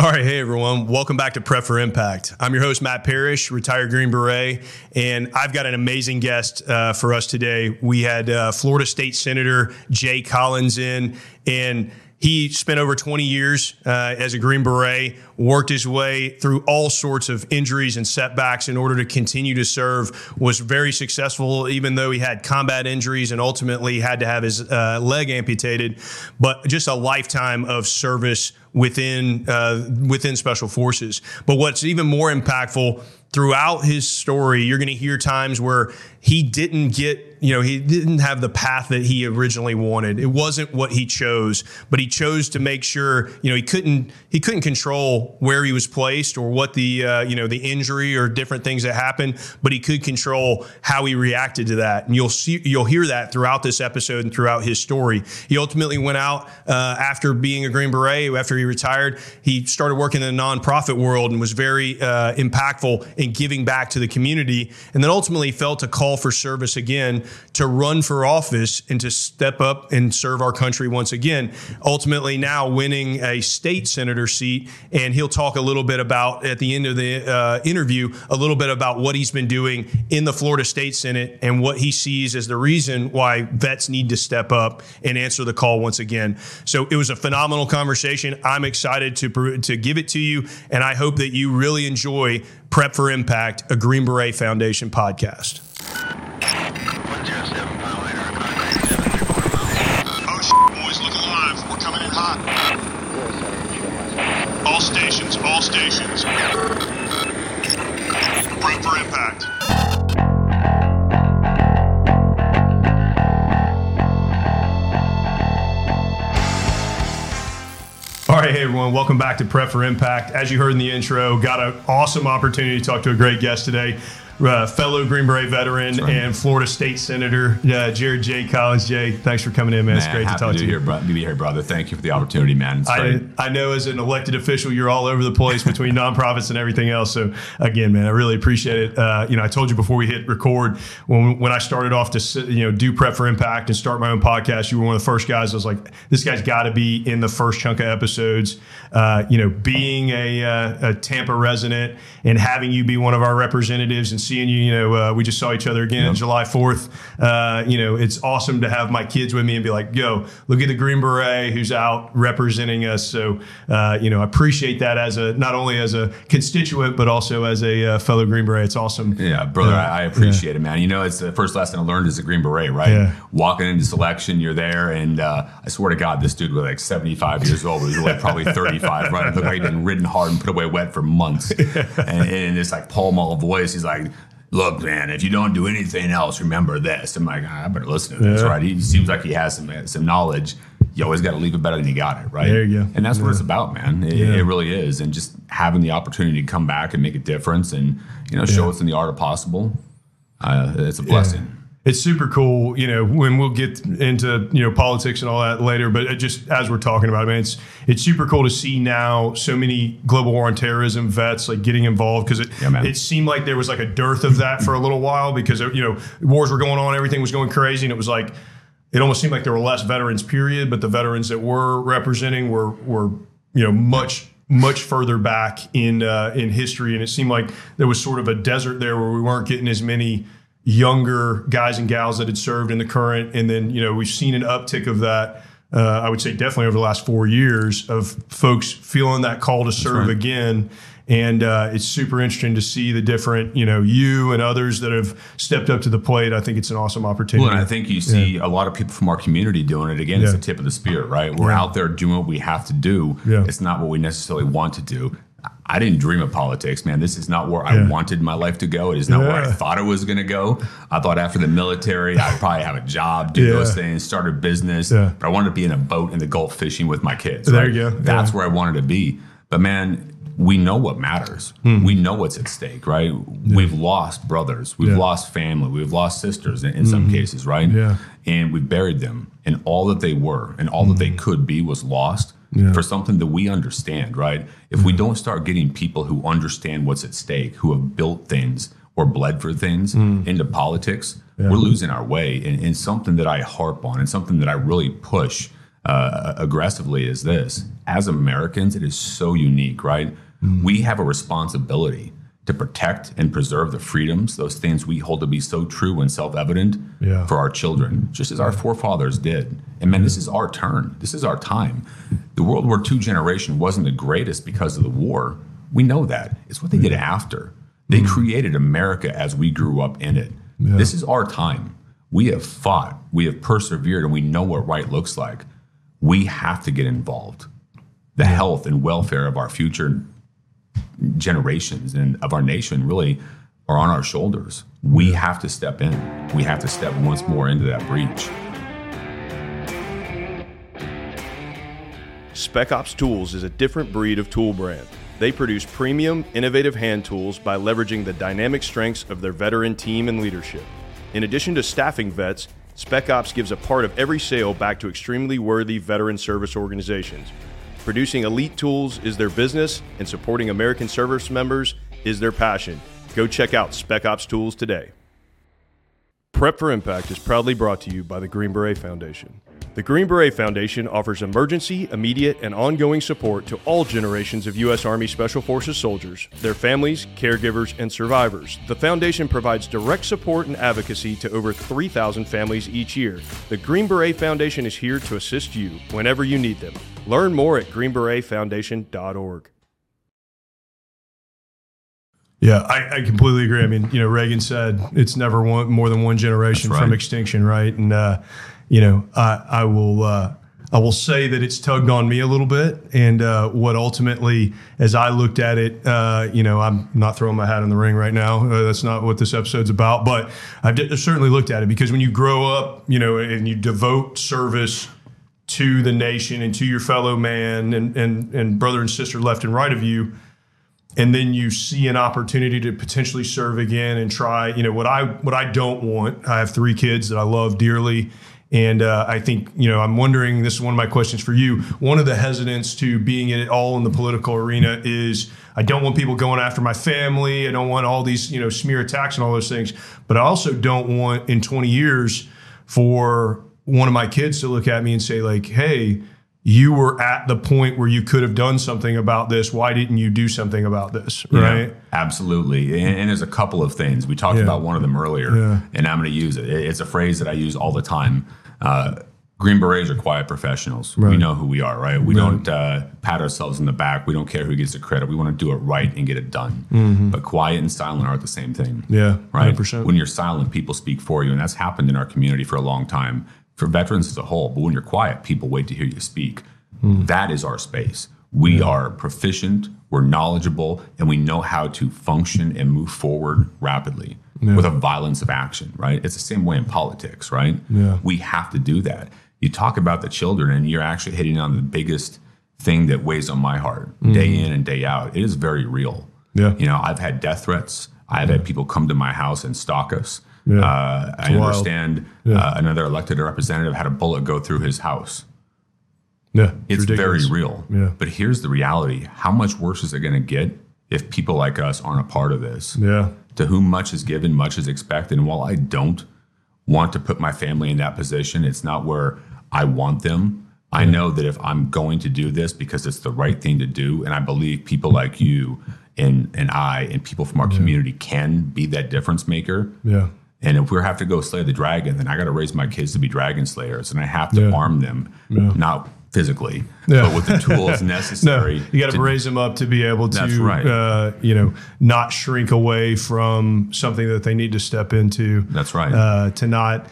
All right, hey everyone, welcome back to Prep for Impact. I'm your host Matt Parrish, retired Green Beret, and I've got an amazing guest uh, for us today. We had uh, Florida State Senator Jay Collins in, and he spent over 20 years uh, as a Green Beret, worked his way through all sorts of injuries and setbacks in order to continue to serve, was very successful, even though he had combat injuries and ultimately had to have his uh, leg amputated. But just a lifetime of service within uh, within special forces. But what's even more impactful throughout his story, you're going to hear times where he didn't get you know, he didn't have the path that he originally wanted. It wasn't what he chose, but he chose to make sure, you know, he couldn't he couldn't control where he was placed or what the uh, you know the injury or different things that happened, but he could control how he reacted to that. And you'll see you'll hear that throughout this episode and throughout his story. He ultimately went out uh, after being a Green Beret. After he retired, he started working in the nonprofit world and was very uh, impactful in giving back to the community. And then ultimately felt a call for service again to run for office and to step up and serve our country once again. Ultimately, now winning a state senator seat, and he'll talk a little bit about at the end of the uh, interview a little bit about what he's been doing in the Florida State Senate and what he sees as the reason why vets need to step up and answer the call once again. So it was a phenomenal conversation. I'm excited to to give it to you, and I hope that you really enjoy Prep for Impact, a Green Beret Foundation podcast. All stations, all stations. Prep for impact. All right, hey everyone, welcome back to Prep for Impact. As you heard in the intro, got an awesome opportunity to talk to a great guest today uh, fellow Green Beret veteran right. and Florida State Senator uh, Jared J. Collins. Jay, thanks for coming in, man. man it's great to talk to, to you. Here, bro- be here, brother. Thank you for the opportunity, man. I, I, know as an elected official, you're all over the place between nonprofits and everything else. So again, man, I really appreciate it. Uh, you know, I told you before we hit record when when I started off to you know do prep for impact and start my own podcast. You were one of the first guys. I was like, this guy's got to be in the first chunk of episodes. Uh, you know, being a, uh, a Tampa resident and having you be one of our representatives and seeing you, you know, uh, we just saw each other again yep. July 4th. Uh, you know, it's awesome to have my kids with me and be like, yo, look at the Green Beret who's out representing us. So, uh, you know, I appreciate that as a, not only as a constituent, but also as a uh, fellow Green Beret. It's awesome. Yeah, brother, I, I, appreciate yeah. it, man. You know, it's the first lesson I learned as a Green Beret, right? Yeah. Walking into selection, you're there. And uh, I swear to God, this dude was like 75 years old. He was like probably 35, right? It looked like he'd been ridden hard and put away wet for months. and, and it's like Pall Mall voice. He's like, look, man, if you don't do anything else, remember this. I'm like, I better listen to this, yeah. right? He seems like he has some some knowledge. You always got to leave it better than you got it, right? There you go. And that's yeah. what it's about, man. It, yeah. it, really is. And just having the opportunity to come back and make a difference and, you know, show us in the art of possible, uh, it's a blessing it's super cool, you know, when we'll get into, you know, politics and all that later, but just as we're talking about it, man, it's it's super cool to see now so many global war on terrorism vets like getting involved because it yeah, it seemed like there was like a dearth of that for a little while because you know, wars were going on, everything was going crazy and it was like it almost seemed like there were less veterans period, but the veterans that were representing were were, you know, much much further back in uh, in history and it seemed like there was sort of a desert there where we weren't getting as many younger guys and gals that had served in the current, and then you know we've seen an uptick of that. Uh, I would say definitely over the last four years of folks feeling that call to serve right. again. And uh, it's super interesting to see the different, you know, you and others that have stepped up to the plate. I think it's an awesome opportunity. Well, and I think you see yeah. a lot of people from our community doing it again. Yeah. It's the tip of the spear, right? We're yeah. out there doing what we have to do. It's not what we necessarily want to do. I didn't dream of politics, man. This is not where yeah. I wanted my life to go. It is not yeah. where I thought it was going to go. I thought after the military, I'd probably have a job, do yeah. those things, start a business. But I wanted to be in a boat in the Gulf fishing with my kids. There right? you go. That's where I wanted to be. But man, we know what matters. Hmm. We know what's at stake, right? We've lost brothers, we've lost family, we've lost sisters in, in mm-hmm. some cases, right? Yeah. And we buried them, and all that they were and all mm-hmm. that they hmm. could be was lost yeah. for something that we understand, right? If we don't start getting people who understand what's at stake, who have built things or bled for things mm. into politics, yeah. we're losing our way. And, and, something that I harp on and something that I really push uh, aggressively is this: as Americans, it is so unique, right? Mm. We have a responsibility to protect and preserve the freedoms, those things we hold to be so true and self evident yeah. for our children, just as our forefathers did. And man, this is our turn. This is our time. The World War II generation wasn't the greatest because of the war. We know that. It's what they did after. They mm. created America as we grew up in it. Yeah. This is our time. We have fought, we have persevered, and we know what right looks like. We have to get involved. The health and welfare of our future generations and of our nation really are on our shoulders. We have to step in. We have to step once more into that breach. Spec Ops Tools is a different breed of tool brand. They produce premium, innovative hand tools by leveraging the dynamic strengths of their veteran team and leadership. In addition to staffing vets, Spec Ops gives a part of every sale back to extremely worthy veteran service organizations Producing elite tools is their business, and supporting American service members is their passion. Go check out Spec Ops Tools today. Prep for Impact is proudly brought to you by the Green Beret Foundation. The Green Beret Foundation offers emergency, immediate, and ongoing support to all generations of U.S. Army Special Forces soldiers, their families, caregivers, and survivors. The Foundation provides direct support and advocacy to over 3,000 families each year. The Green Beret Foundation is here to assist you whenever you need them. Learn more at greenberetfoundation.org. Yeah, I, I, completely agree. I mean, you know, Reagan said it's never one, more than one generation right. from extinction, right? And uh, you know, I, I will uh, I will say that it's tugged on me a little bit, and uh, what ultimately, as I looked at it, uh, you know, I'm not throwing my hat in the ring right now. Uh, that's not what this episode's about, but I've d- certainly looked at it because when you grow up, you know, and you devote service to the nation and to your fellow man and and and brother and sister left and right of you and then you see an opportunity to potentially serve again and try you know what i what i don't want. I have three kids that i love dearly and uh, I think, you know, I'm wondering this is one of my questions for you. One of the hesitance to being in it all in the political arena is I don't want people going after my family. I don't want all these, you know, smear attacks and all those things. But I also don't want in 20 years for one of my kids to look at me and say, like, hey, you were at the point where you could have done something about this. Why didn't you do something about this? Right. Yeah, absolutely. And, and, there's a couple of things. We talked yeah. about one of them earlier, yeah. and I'm going to use it. It's a phrase that I use all the time. Uh, Green Berets are quiet professionals. Right. We know who we are, right? We right. don't uh, pat ourselves in the back. We don't care who gets the credit. We want to do it right and get it done. Mm-hmm. But quiet and silent aren't the same thing. Yeah, right. 100%. When you're silent, people speak for you, and that's happened in our community for a long time for veterans as a whole. But when you're quiet, people wait to hear you speak. Mm. That is our space. We are proficient, we're knowledgeable, and we know how to function and move forward rapidly yeah. with a violence of action, right? It's the same way in politics, right? Yeah. We have to do that. You talk about the children, and you're actually hitting on the biggest thing that weighs on my heart mm. day in and day out. It is very real. Yeah. You know, I've had death threats. I've had people come to my house and stalk us. Yeah. Uh, I wild. understand yeah. uh, another elected representative had a bullet go through his house. Yeah, it's, it's very real. Yeah. But here's the reality: how much worse is it going to get if people like us aren't a part of this? Yeah. To whom much is given, much is expected. And while I don't want to put my family in that position, it's not where I want them. I know that if I'm going to do this because it's the right thing to do, and I believe people like you and and I and people from our yeah. community can be that difference maker. Yeah. And if we have to go slay the dragon, then I got to raise my kids to be dragon slayers, and I have to yeah. arm them, yeah. not physically, yeah. but with the tools necessary. no, you got to raise them up to be able to, right. uh, you know, not shrink away from something that they need to step into. That's right. Uh, to not,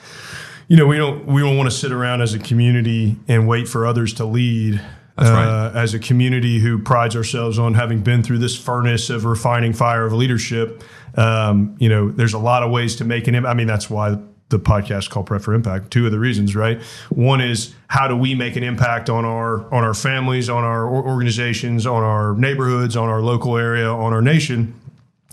you know, we don't we don't want to sit around as a community and wait for others to lead. Right. Uh, as a community who prides ourselves on having been through this furnace of refining fire of leadership, um, you know, there's a lot of ways to make an. Impact. I mean, that's why the podcast called Prep for Impact. Two of the reasons, right? One is how do we make an impact on our on our families, on our organizations, on our neighborhoods, on our local area, on our nation.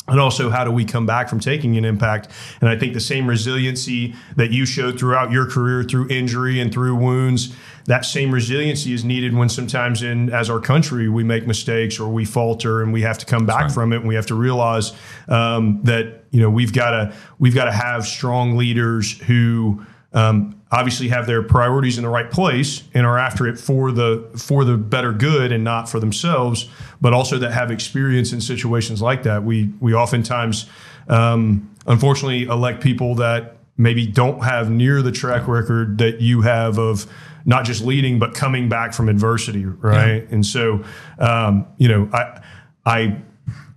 And also, how do we come back from taking an impact? And I think the same resiliency that you showed throughout your career through injury and through wounds, that same resiliency is needed when sometimes in as our country we make mistakes or we falter and we have to come back right. from it and we have to realize um, that you know we've got to we've got to have strong leaders who um, obviously have their priorities in the right place and are after it for the for the better good and not for themselves, but also that have experience in situations like that. We we oftentimes, um, unfortunately, elect people that maybe don't have near the track record that you have of not just leading but coming back from adversity, right? Yeah. And so, um, you know, I I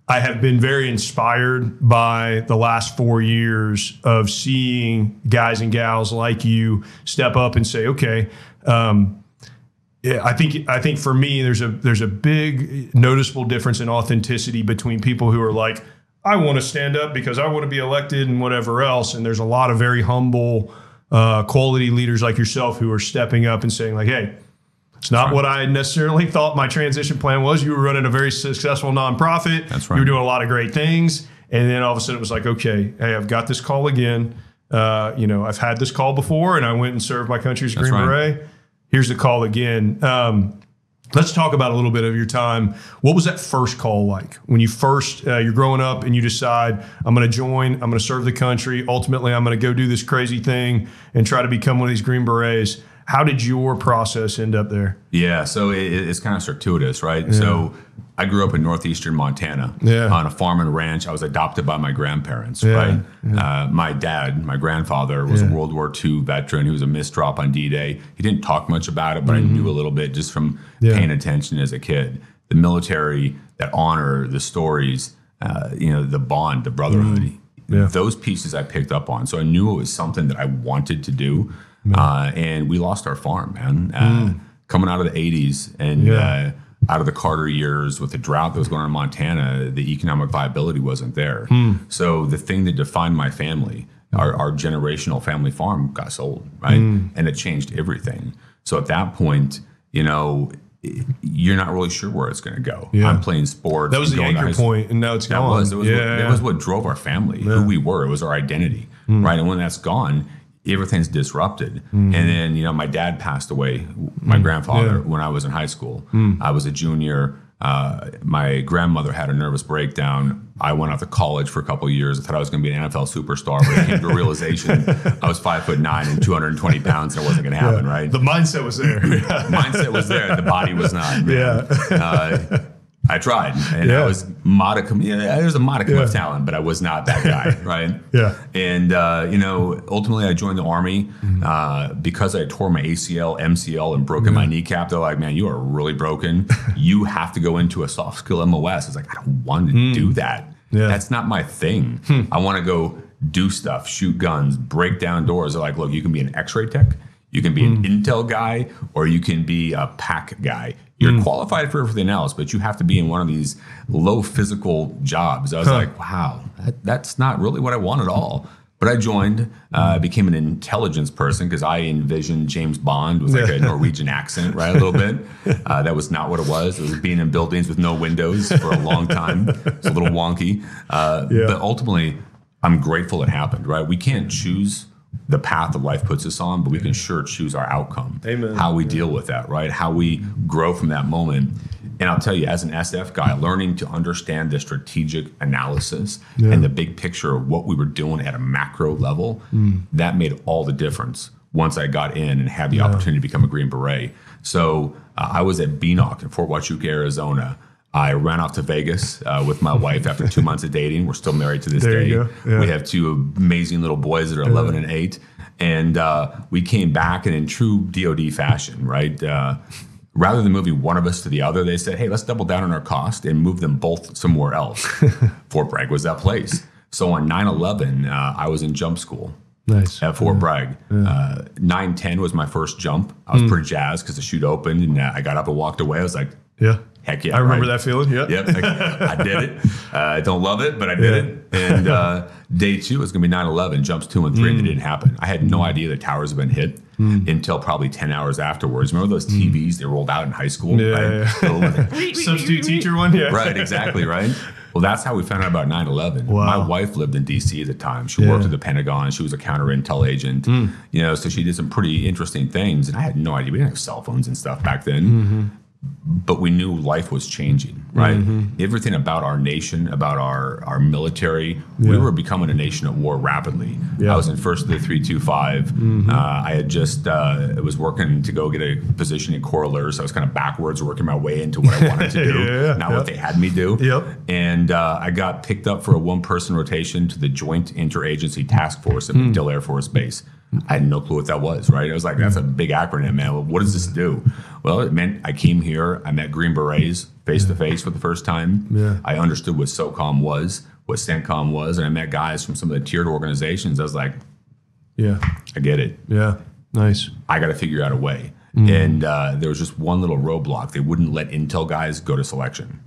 I have been very inspired by the last four years of seeing guys and gals like you step up and say, okay. Um, yeah, I think I think for me, there's a there's a big noticeable difference in authenticity between people who are like, I want to stand up because I want to be elected and whatever else, and there's a lot of very humble, uh, quality leaders like yourself who are stepping up and saying like, hey, it's not right. what I necessarily thought my transition plan was. You were running a very successful nonprofit. That's right. You were doing a lot of great things. And then all of a sudden it was like, okay, hey, I've got this call again. Uh, you know, I've had this call before and I went and served my country as Green right. Beret. Here's the call again. Um, let's talk about a little bit of your time. What was that first call like when you first, uh, you're growing up and you decide, I'm going to join, I'm going to serve the country. Ultimately, I'm going to go do this crazy thing and try to become one of these Green Berets. How did your process end up there? Yeah, so it, it's kind of circuitous, right? Yeah. So I grew up in northeastern Montana yeah. on a farm and ranch. I was adopted by my grandparents, yeah. right? Yeah. Uh, my dad, my grandfather, was a World War II veteran. He was a misdrop on D Day. He didn't talk much about it, but mm-hmm. I knew a little bit just from paying attention as a kid. The military, that honor, the stories, uh, you know, the bond, the brotherhood. Mm. Those pieces I picked up on. So I knew it was something that I wanted to do. Uh, and we lost our farm, man. Uh, mm. Coming out of the 80s and yeah. uh, out of the Carter years with the drought that was going on in Montana, the economic viability wasn't there. Mm. So the thing that defined my family, our, our generational family farm, got sold, right? Mm. And it changed everything. So at that point, you know, you're not really sure where it's going to go. Yeah. I'm playing sports. That was the anchor point, and now it's that gone. Was, it, was yeah. what, it was what drove our family, who we were. It was our identity, mm. right? And when that's gone, everything's disrupted. Mm-hmm. And then, you know, my dad passed away, my mm-hmm. grandfather, yeah. when I was in high school. Mm. I was a junior. Uh, my grandmother had a nervous breakdown. I went off to college for a couple years. I thought I was going to be an NFL superstar, but I came to a realization I was five foot nine and 220 pounds, and it wasn't going to happen, yeah. right? The mindset was there. The mindset was there. The body was not. Man. Yeah. Uh, I tried, and yeah. I was modicum. Yeah, was a modicum yeah. of talent, but I was not that guy, right? yeah. And uh, you know, ultimately, I joined the army mm-hmm. uh, because I tore my ACL, MCL, and broken yeah. my kneecap. They're like, "Man, you are really broken. you have to go into a soft skill MOS." It's like I don't want to mm. do that. Yeah. That's not my thing. Hmm. I want to go do stuff, shoot guns, break down doors. They're like, "Look, you can be an X-ray tech." You can be an mm. Intel guy or you can be a pack guy. You're mm. qualified for everything else, but you have to be in one of these low physical jobs. I was huh. like, wow, that, that's not really what I want at all. But I joined, uh, became an intelligence person because I envisioned James Bond with like a Norwegian accent, right? A little bit. Uh, that was not what it was. It was being in buildings with no windows for a long time. It's a little wonky. Uh, yeah. But ultimately, I'm grateful it happened, right? We can't choose the path that life puts us on, but we can sure choose our outcome. Amen. How we deal with that, right? How we grow from that moment. And I'll tell you, as an SF guy, learning to understand the strategic analysis yeah. and the big picture of what we were doing at a macro level, mm. that made all the difference once I got in and had the yeah. opportunity to become a Green Beret. So uh, I was at BNOC in Fort Huachuca, Arizona. I ran off to Vegas uh, with my wife after two months of dating. We're still married to this there day. Yeah. We have two amazing little boys that are 11 yeah. and 8. And uh, we came back, and in true DoD fashion, right? Uh, rather than moving one of us to the other, they said, hey, let's double down on our cost and move them both somewhere else. Fort Bragg was that place. So on 9 11, uh, I was in jump school. Nice. At Fort yeah. Bragg. Yeah. Uh, 9 10 was my first jump. I was mm. pretty jazzed because the chute opened and uh, I got up and walked away. I was like, yeah. Heck yeah! I remember right? that feeling. Yeah, yep. I, I did it. Uh, I don't love it, but I did yeah. it. And uh, day two is going to be 9/11. Jumps two and three, mm. and it mm. didn't happen. I had no idea the towers had been hit mm. until probably 10 hours afterwards. Remember those mm. TVs they rolled out in high school? Yeah, right? yeah. substitute teacher one. Yeah, right. Exactly. Right. Well, that's how we found out about 9 11. Wow. My wife lived in DC at the time. She yeah. worked at the Pentagon. She was a counter intel agent. Mm. You know, so she did some pretty interesting things. And I had no idea. We didn't have cell phones and stuff back then. Mm-hmm but we knew life was changing, right? Mm-hmm. Everything about our nation, about our our military, we were becoming a nation at war rapidly. Yeah. Mm-hmm. I was in first of the three two five. Uh, I had just uh, was working to go get a position in Corps so I was kind of backwards working my way into what I wanted to do, Yeah, not yeah. what they had me do. Yep. And uh, I got picked up for a one person rotation to the Joint Interagency Task Force at. MacDill Air Force Base. I had no clue what that was, right? I was like, that's a big acronym, man. Well, what does this do? Well, it meant I came here, I met Green Berets face to face for the first time. Yeah. I understood what SOCOM was, what CENTCOM was, and I met guys from some of the tiered organizations. I was like, Yeah. I get it. Yeah. Nice. I got to figure out a way. Mm. And uh, there was just one little roadblock. They wouldn't let Intel guys go to selection.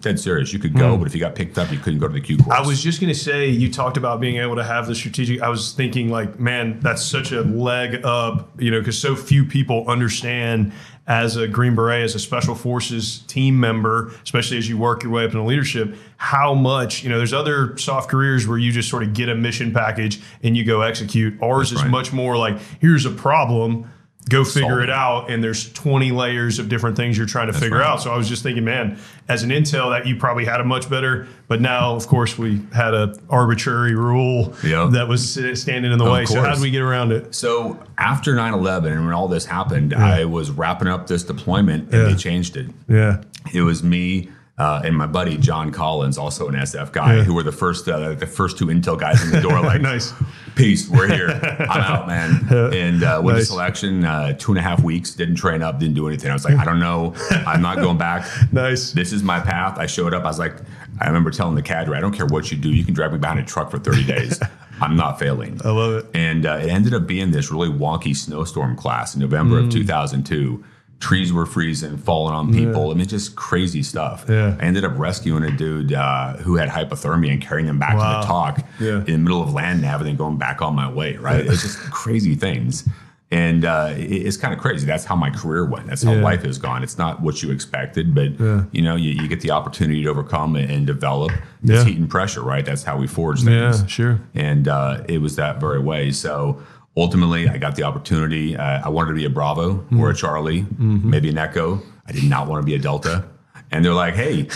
Dead serious. You could go, but if you got picked up, you couldn't go to the Q course. Hmm. I was just going to say, you talked about being able to have the strategic. I was thinking, like, man, that's such a leg up, you know, because so few people understand as a Green Beret, as a Special Forces team member, especially as you work your way up in the leadership, how much, you know, there's other soft careers where you just sort of get a mission package and you go execute. Ours That's is right. much more like, here's a problem. Go figure it out, and there's 20 layers of different things you're trying to figure right. out. So I was just thinking, man, as an intel, that you probably had a much better. But now, of course, we had a arbitrary rule Yep. that was standing in the way. So how course. did we get around it? So after 9 11, and when all this happened, I was wrapping up this deployment and Yeah. they changed it. Yeah, It was me. Uh, and my buddy John Collins, also an SF guy, Yeah. who were the first uh, the first two Intel guys in the door. Like, Nice. peace, we're here. I'm out, man. And uh, went Nice. to selection uh, two and a half weeks. Didn't train up. Didn't do anything. I was like, I don't know. I'm not going back. nice. This is my path. I showed up. I was like, I remember telling the cadre, I don't care what you do. You can drive me behind a truck for 30 days. I'm not failing. I love it. And uh, it ended up being this really wonky snowstorm class in November Mm. of 2002. Trees were freezing, falling on people. I mean, just crazy stuff. Yeah. I ended up rescuing a dude uh, who had hypothermia and carrying him back Wow. to the TOC Yeah. in the middle of land nav and then going back on my way, right? It's just crazy things. And uh, it- it's kind of crazy. That's how my career went. That's how Yeah. life has gone. It's not what you expected, but Yeah. you know, you, you get the opportunity to overcome and, and develop. It's Yeah. heat and pressure, right? That's how we forge Yeah, things sure. and uh, it was that very way. So ultimately, I got the opportunity. Uh, I wanted to be a Bravo Mm-hmm. or a Charlie, maybe an Echo. I did not want to be a Delta. And they're like, "Hey,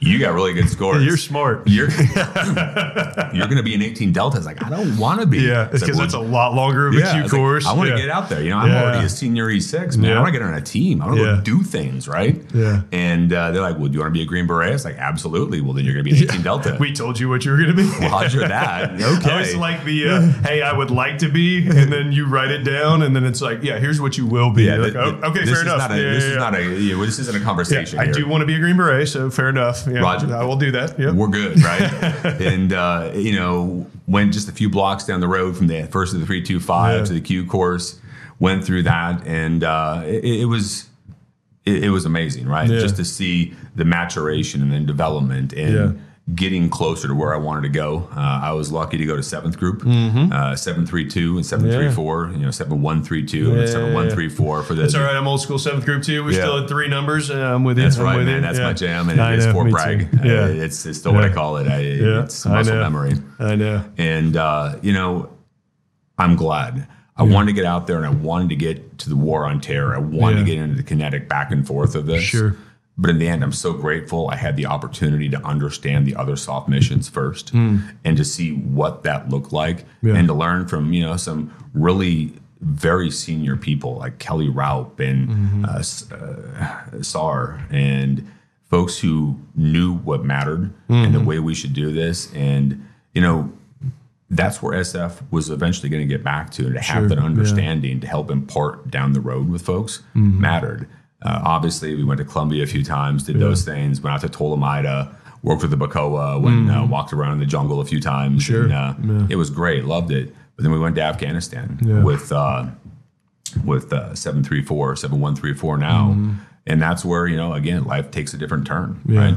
you got really good scores. You're smart. You're you're going to be an 18 Delta." It's like, "I don't want to be." Yeah, it's like, because well, that's a lot longer of a yeah, Q was like, course. I want to Yeah. get out there. You know, I'm Yeah. already a senior E6, man. Yeah. I want to get on a team. I want to Yeah. go do things, right? Yeah. And uh, they're like, well, do you want to be a Green Beret? It's like, absolutely. Well, then you're going to be an 18 Delta. We told you what you were going to be. Roger that. Okay. I always like the, uh, hey, I would like to be, and then you write it down, and then it's like, yeah, here's what you will be. You're like, th- th- oh, okay, this fair is enough. Not a, this is not a. This isn't a Yeah, conversation. I do want to be a Green Beret, so fair enough. Yeah, Roger. I will do that. Yep. We're good, right? and uh, you know, went just a few blocks down the road from the first of the three two five Yeah. to the Q course. Went through that, and uh, it, it was it, it was amazing, right? Yeah. Just to see the maturation and then development and. Yeah. Getting closer to where I wanted to go, uh, I was lucky to go to seventh group, Mm-hmm. uh, seven three two and seven three four. You know, seven one three two Yeah, and seven one three four for the. It's all right. I'm old school seventh group too. We're Yeah. still had three numbers. Uh, I'm with you. That's I'm right, man. That's Yeah. my jam, and I it's know, Fort Bragg. Yeah. It's, it's still what I call it. I, Yeah. It's muscle know. memory. I know. And, uh, you know, I'm glad. I wanted to get out there and I wanted to get to the war on terror. I wanted to get into the kinetic back and forth of this. Sure. But in the end, I'm so grateful I had the opportunity to understand the other soft missions first and to see what that looked like. Yeah. and to learn from, you know, some really very senior people like Kelly Raup and Mm-hmm. uh, uh, SAR and folks who knew what mattered and Mm-hmm. the way we should do this. And, you know, that's where SF was eventually going to get back to And to have Sure, that yeah. understanding to help impart down the road with folks Mm-hmm. mattered. Uh, obviously, we went to Colombia a few times, did those things, went out to Tolemaida, worked with the Bacoa, went uh, walked around in the jungle a few times. Mm-hmm. Sure, And, uh, yeah. It was great, loved it. But then we went to Afghanistan Yeah. with uh, with uh, 734, 7134 now. Mm-hmm. And that's where, you know, again, life takes a different turn, Yeah. right?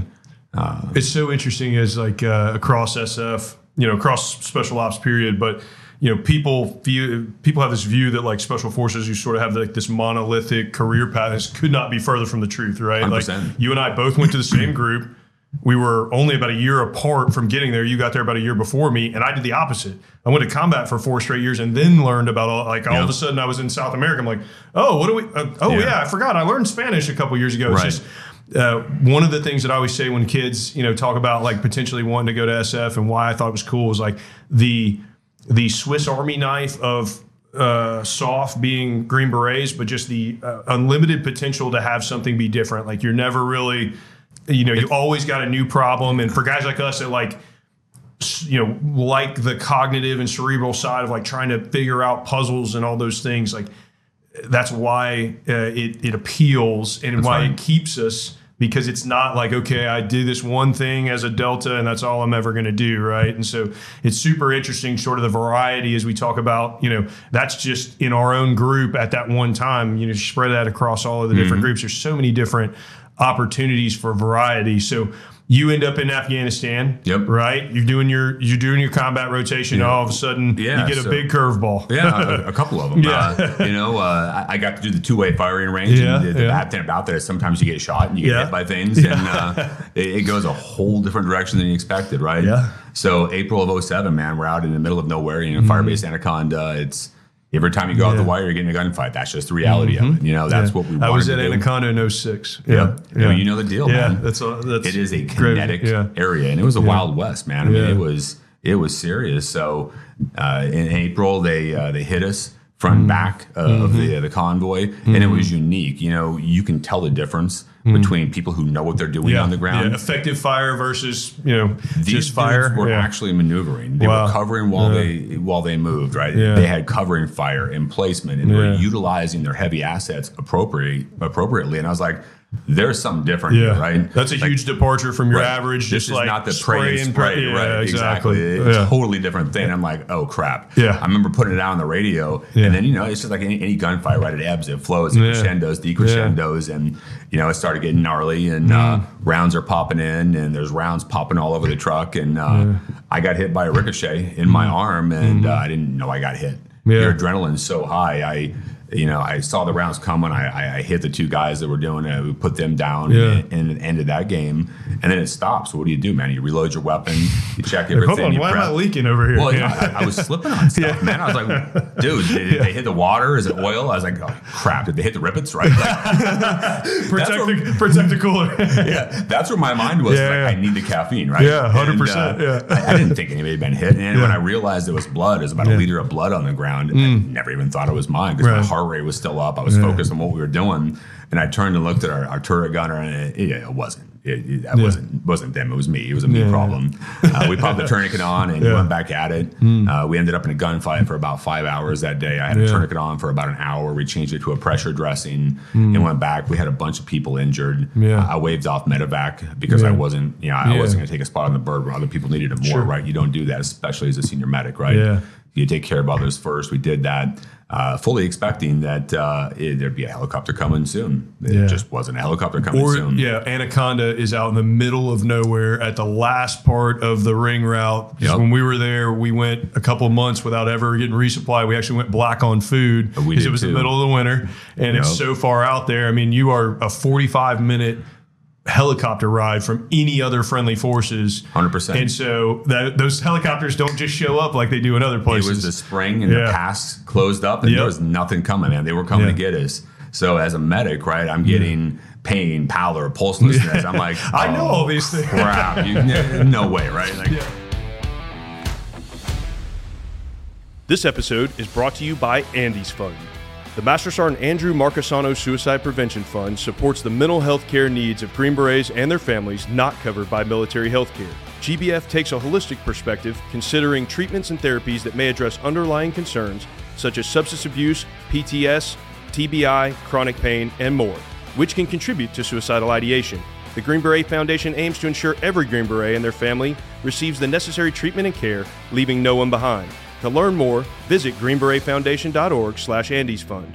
It's so interesting as like uh, across SF, you know, across special ops period, but you know, people view people have this view that like special forces, you sort of have like this monolithic career path. This could not be further from the truth, right? Like 100%. you and I both went to the same group. we were only about a year apart from getting there. You got there about a year before me, and I did the opposite. I went to combat for four straight years, and then learned about all, like all Yeah. of a sudden I was in South America. I'm like, oh, what do we? Uh, oh Yeah. yeah. I forgot. I learned Spanish a couple years ago. It's Right. just uh, one of the things that I always say when kids, you know, talk about like potentially wanting to go to SF and why I thought it was cool is like the the Swiss Army knife of uh, soft being Green Berets, but just the uh, unlimited potential to have something be different. Like you're never really, you know, you always got a new problem. And for guys like us that like, you know, like the cognitive and cerebral side of like trying to figure out puzzles and all those things, like that's why uh, it, it appeals and why right. it keeps us because it's not like okay i do this one thing as a delta and that's all i'm ever going to do right? And so it's super interesting sort of the variety as we talk about you know that's just in our own group at that one time you know spread that across all of the Mm-hmm. different groups. There's so many different opportunities for variety. So you end up in Afghanistan, Yep. right? You're doing your you're doing your combat rotation. All of a sudden, Yeah, you get a big curveball. Yeah, a, a couple of them. Yeah. Uh, you know, uh, I got to do the two-way firing range. Yeah, and the, the yeah. bad thing about that is sometimes you get shot and you get Yeah. hit by things, and uh, it, it goes a whole different direction than you expected, right? Yeah. So April of 07, man, we're out in the middle of nowhere, in you know, Firebase Anaconda. It's every time you go out Mm-hmm. The wire, you're getting a gunfight. That's just the reality of it. You know, that's Yeah. what we. I was at. Anaconda in 06. Yeah. Yeah. You, know, you know the deal, Yeah, man. that's a, that's it is a kinetic Yeah. area, and it was a wild west, man. I mean, Yeah. it was it was serious. So uh, in April, they uh, they hit us front and back of the the convoy, and it was unique. You know, you can tell the difference Hmm. between people who know what they're doing Yeah. on the ground. Yeah. Effective fire versus, you know, These just fire. were yeah. actually maneuvering. They Wow. were covering while they while they moved. Right, they had covering fire in placement, and were utilizing their heavy assets appropriately. Appropriately, and I was like, "There's something different yeah. here, right?" That's a Like, huge departure from your Right. average. This is like not the pray and pray. Yeah, right? exactly. It's Yeah. a totally different thing. I'm like, oh crap. Yeah. I remember putting it out on the radio, and then you know, it's just like any, any gunfight, right? It ebbs, it flows, it crescendos, decrescendos, and you know, it started getting gnarly, and uh, Mm. rounds are popping in, and there's rounds popping all over the truck, and uh, I got hit by a ricochet in my arm, and uh, I didn't know I got hit. Your adrenaline's so high, I. You know, I saw the rounds coming. I, I, I hit the two guys that were doing it. We put them down, Yeah. and, and it ended that game. And then it stops. What do you do, man? You reload your weapon, you check everything. Hold on. Why am. I leaking over here? Well, Yeah. I, I was slipping on stuff, man. I was like, dude, did they hit the water? Is it oil? I was like, oh, crap, did they hit the rivets? Right? Like, protect, that's the, protect the cooler. yeah, that's where my mind was. Yeah, like, yeah. I need the caffeine, right? Yeah, 100%, And, uh, yeah. I, I didn't think anybody had been hit. And when I realized it was blood, it was about a Yeah. Mm. liter of blood on the ground. I never even thought it was mine because my Right. Rate was still up. I was Yeah. focused on what we were doing. And I turned and looked at our, our turret gunner, and it, it, it wasn't. It, it, that Yeah. wasn't wasn't them. It was me. It was a me Yeah. problem. Uh, we popped the tourniquet on and Yeah. Went back at it. Uh, we ended up in a gunfight for about five hours that day. I had a tourniquet on for about an hour. We changed it to a pressure dressing and went back. We had a bunch of people injured. Yeah. I waved off medevac because I wasn't, you know, I wasn't going to take a spot on the bird where other people needed it more, Sure. right? You don't do that, especially as a senior medic, right? Yeah. You take care of others first. We did that, uh, fully expecting that uh, it, there'd be a helicopter coming soon. It Yeah. just wasn't a helicopter coming Or soon. yeah, Anaconda is out in the middle of nowhere at the last part of the ring route. Yep. When we were there, we went a couple of months without ever getting resupply. We actually went black on food because it was too. the middle of the winter and it's so far out there. I mean, you are a 45 minute helicopter ride from any other friendly forces. 100%. And so that, those helicopters don't just show up like they do in other places. It was the spring and Yeah. the pass closed up, and Yep. there was nothing coming, man. They were coming Yeah. to get us. So as a medic, right, I'm getting pain, pallor, pulselessness. I'm like, I know oh, all these things. Crap, you, no way, right? Like, This episode is brought to you by Andy's Fund. The Master Sergeant Andrew Marckesano Suicide Prevention Fund supports the mental health care needs of Green Berets and their families not covered by military health care. GBF takes a holistic perspective, considering treatments and therapies that may address underlying concerns such as substance abuse, PTS, TBI, chronic pain, and more, which can contribute to suicidal ideation. The Green Beret Foundation aims to ensure every Green Beret and their family receives the necessary treatment and care, leaving no one behind. To learn more, visit greenberetfoundation.org slash Andy's Fund.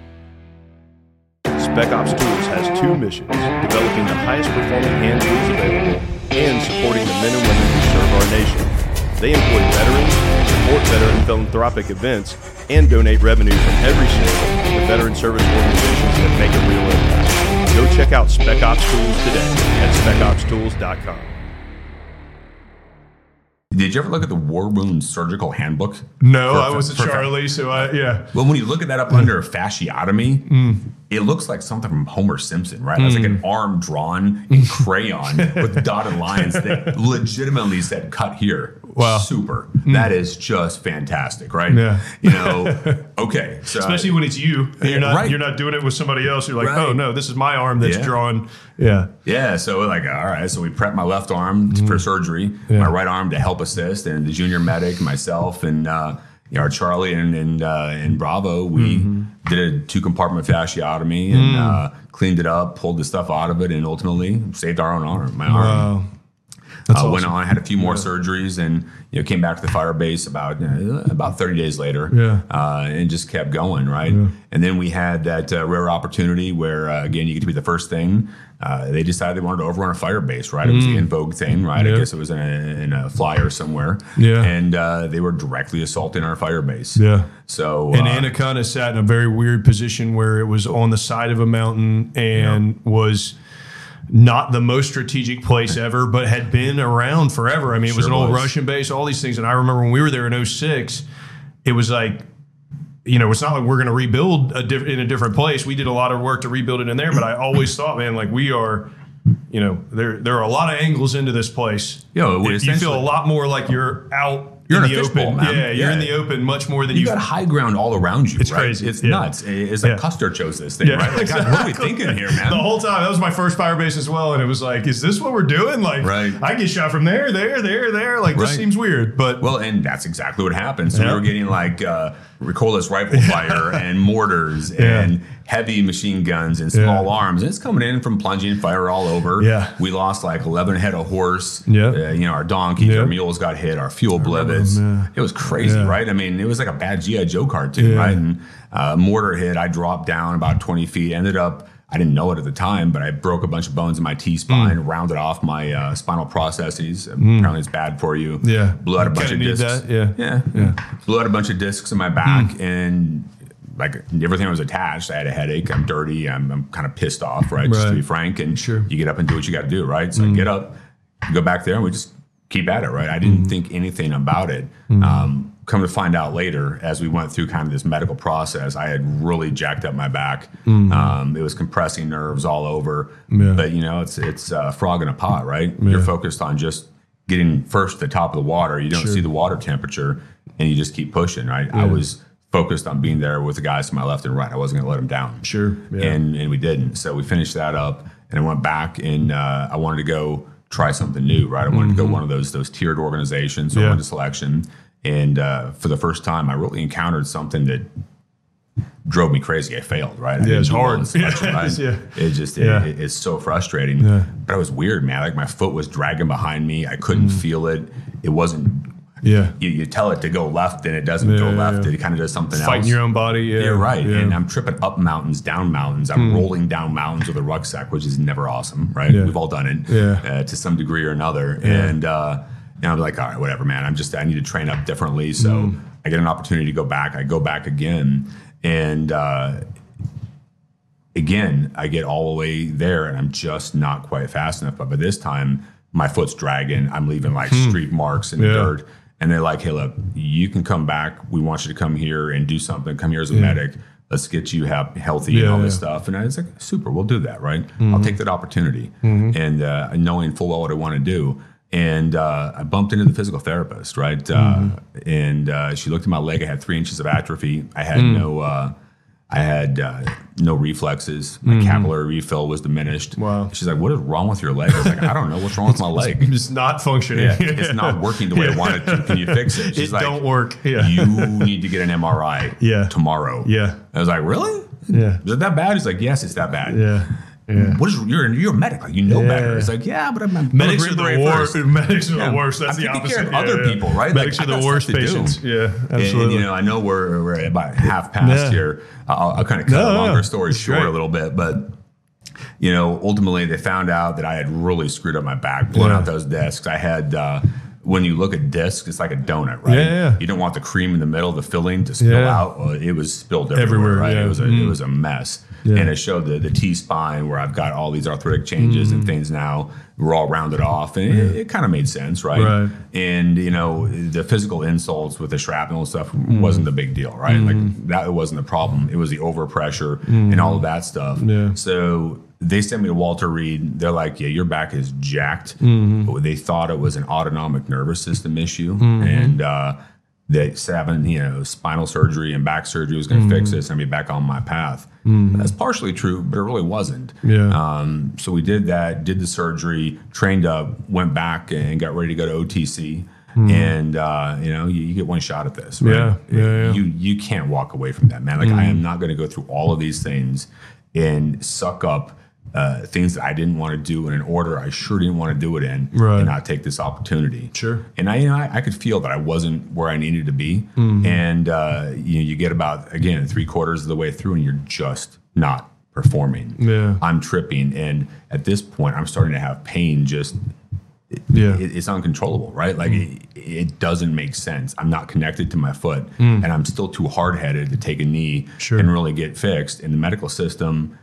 Spec Ops Tools has two missions, developing the highest performing hand tools available and supporting the men and women who serve our nation. They employ veterans, support veteran philanthropic events, and donate revenue from every sale to veteran service organizations that make a real impact. Go check out Spec Ops Tools today at specopstools.com. Did you ever look at the War Wound Surgical Handbook? No, For- I was a Charlie, so I yeah. Well, when you look at that up mm. under fasciotomy, mm. It looks like something from Homer Simpson, right? It's like an hmm. arm drawn in crayon with dotted lines that legitimately said "cut here." Wow. super! Hmm. That is just fantastic, right? Yeah. You know, okay, so Especially when it's you, and you're not Right. you're not doing it with somebody else. You're like, oh, Right. oh no, this is my arm that's Yeah. drawn. Yeah, Yeah, so we're like, all right, so we prep my left arm t- for hmm. surgery, my right arm to help assist, and the junior medic, myself, and uh, you know, our Charlie and and, uh, and Bravo, we did a two compartment fasciotomy and uh, cleaned it up, pulled the stuff out of it, and ultimately saved our own arm, my arm. wow, that's uh, Went on, had a few more surgeries, and you know came back to the fire base about uh, about thirty days later, Yeah. uh, and just kept going, right? And then we had that uh, rare opportunity where uh, again you get to be the first thing. Uh, they decided they wanted to overrun a fire base, right? It was the in vogue thing, right? Mm. Yeah. I guess it was in a, in a flyer somewhere, Yeah. And uh, they were directly assaulting our fire base, Yeah. So And Anaconda sat in a very weird position where it was on the side of a mountain and was not the most strategic place ever, but had been around forever. I mean, it was an old was. Russian base, all these things. And I remember when we were there in 06, it was like, you know, it's not like we're going to rebuild a diff- in a different place. We did a lot of work to rebuild it in there, but I always thought, man, like we are, you know, there there are a lot of angles into this place. Yeah, it you feel a lot more like you're out. You're in in the a fishbowl, man. Yeah, you're in the open much more than you you got high ground all around you. It's right? crazy. It's Yeah. nuts. It's like Yeah. Custer chose this thing, right? Like, God, what are we thinking here, man? the whole time. That was my first fire base as well, and it was like, is this what we're doing? Like, Right. I get shot from there, there, there, there. Like, this seems weird, but Well, and that's exactly what happened. So we were getting like uh, recoilless rifle fire and mortars Yeah. and heavy machine guns and small Yeah. arms. And it's coming in from plunging fire all over. Yeah. We lost like 11 head of horse. Yeah. Uh, you know, our donkeys, our mules got hit, our fuel blivets. them. It was crazy, right? I mean, it was like a bad G.I. Joe cartoon, right? And uh, mortar hit, I dropped down about 20 feet, ended up. I didn't know it at the time, but I broke a bunch of bones in my T spine, Mm. rounded off my uh, spinal processes. Apparently, it's bad for you. Yeah. blew out a bunch kinda discs. yeah. yeah, Yeah. Blew out a bunch of discs in my back, and like everything was attached. I had a headache. I'm dirty. I'm, I'm kind of pissed off, right? Just to be frank. And Sure. you get up and do what you got to do, right? So I get up, go back there, and we just keep at it, right? I didn't think anything about it. Um, come to find out later, as we went through kind of this medical process, I had really jacked up my back. Um, it was compressing nerves all over. Yeah. But you know, it's it's a frog in a pot, right? You're focused on just getting first to the top of the water. You don't Sure. see the water temperature, and you just keep pushing, right? I was focused on being there with the guys to my left and right. I wasn't going to let them down sure. Yeah. and and we didn't. So we finished that up, and I went back, and uh, I wanted to go try something new, right? I wanted to go one of those those tiered organizations. So Mm-hmm. Yeah. I went to selection, and uh, for the first time, I really encountered something that drove me crazy. I failed, right? I didn't it's hard. Yeah, right? yeah. It just Yeah. it, it's so frustrating. Yeah. But it was weird, man. Like my foot was dragging behind me. I couldn't Mm. feel it. It wasn't. yeah. You, you tell it to go left, and it doesn't go left. yeah. It kind of does something else. Fighting your own body. Yeah. You're right. Yeah. And I'm tripping up mountains, down mountains. I'm rolling down mountains with a rucksack, which is never awesome, right? Yeah. We've all done it Yeah. uh, to some degree or another. And, uh, and I'm like, all right, whatever, man. I'm just, I need to train up differently. So Hmm. I get an opportunity to go back. I go back again. And, uh, again, I get all the way there and I'm just not quite fast enough. But by this time, my foot's dragging. I'm leaving like street marks in the Hmm. Yeah. dirt. And they're like, hey, look, you can come back. We want you to come here and do something. Come here as a medic. Let's get you he- healthy and all this yeah. stuff. And I was like, super, we'll do that, right? I'll take that opportunity. And uh, knowing full well what I want to do. And uh, I bumped into the physical therapist, right? Uh, and uh, she looked at my leg. I had three inches of atrophy. I had no. Uh, I had uh, no reflexes. My capillary refill was diminished. Wow. She's like, "What is wrong with your leg?" I was like, "I don't know. What's wrong with my leg? It's not functioning. Yeah, it's not working the way I wanted to. Can you fix it?" She's It like, don't work. Yeah. You need to get an MRI. Yeah. tomorrow. Yeah. I was like, "Really? Yeah. Is it that bad?" He's like, "Yes, it's that bad." Yeah. Yeah. What is you're you're a medic? Like you know Yeah. better. It's like, yeah, but I'm, I'm Medics I'm are a the Green Beret worst. first. Medics are Yeah. the worst. That's I'm the taking opposite. care of Yeah, other yeah. people, right? Medics Like, are I the worst stuff to do. patients. Yeah, And, absolutely. you know, I know we're, we're about half past Yeah. here. I'll, I'll kind of cut No, a longer no. story It's short great. a little bit, but you know, ultimately they found out that I had really screwed up my back, blown Yeah. out those discs. I had uh, when you look at disc, it's like a donut, right? Yeah, yeah. You don't want the cream in the middle, the filling to spill Yeah. out. Well, it was spilled everywhere, Everywhere, right? yeah. It was a Mm. it mm-hmm. was a mess. Yeah. And it showed the, the T spine where I've got all these arthritic changes and mm. things now. We're all rounded off, and it, it kind of made sense, right? Right. And you know, the physical insults with the shrapnel and stuff mm. wasn't the big deal, right? Like mm. that wasn't the problem. It was the overpressure and all of that stuff. Yeah. So they sent me to Walter Reed. They're like, "Yeah, your back is jacked." Mm-hmm. But they thought it was an autonomic nervous system issue, and uh, that having you know spinal surgery and back surgery was going to Mm-hmm. fix this and be back on my path. That's partially true, but it really wasn't. Yeah. Um, so we did that, did the surgery, trained up, went back and got ready to go to OTC. And uh, you know, you, you get one shot at this. Right? Mm-hmm. Yeah, yeah, yeah. You you can't walk away from that, man. Like I am not going to go through all of these things and suck up uh, things that I didn't want to do in an order I sure didn't want to do it in, Right. and not take this opportunity. Sure. And I, you know, I, I could feel that I wasn't where I needed to be, Mm-hmm. and uh, you know, you get about again three quarters of the way through, and you're just not performing. Yeah. I'm tripping, and at this point, I'm starting to have pain. Just Yeah. it, it's uncontrollable, right? Like it, it doesn't make sense. I'm not connected to my foot, and I'm still too hard headed to take a knee Sure. and really get fixed. And the medical system,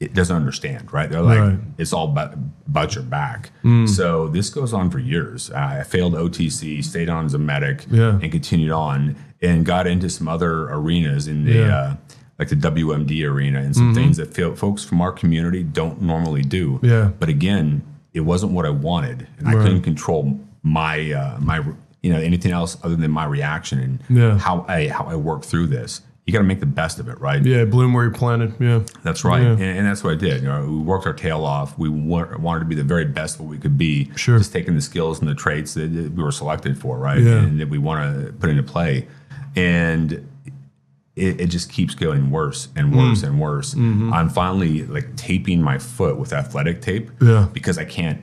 it doesn't understand, right? They're like, Right. it's all about, about your back. So this goes on for years. I failed OTC, stayed on as a medic, Yeah. and continued on, and got into some other arenas in the. Yeah. Uh, like the WMD arena and some things that feel, folks from our community don't normally do. Yeah. But again, it wasn't what I wanted, and I couldn't control my uh, my you know anything else other than my reaction and Yeah. how I how I work through this. You got to make the best of it, right? Yeah. Bloom where you planted. Yeah. That's right, Yeah. and, and that's what I did. You know, we worked our tail off. We wa- wanted to be the very best what we could be. Sure. Just taking the skills and the traits that that we were selected for, right? Yeah. And that we want to put into play, and it, it just keeps getting worse and Mm. worse and worse. Mm-hmm. I'm finally like taping my foot with athletic tape Yeah. because I can't.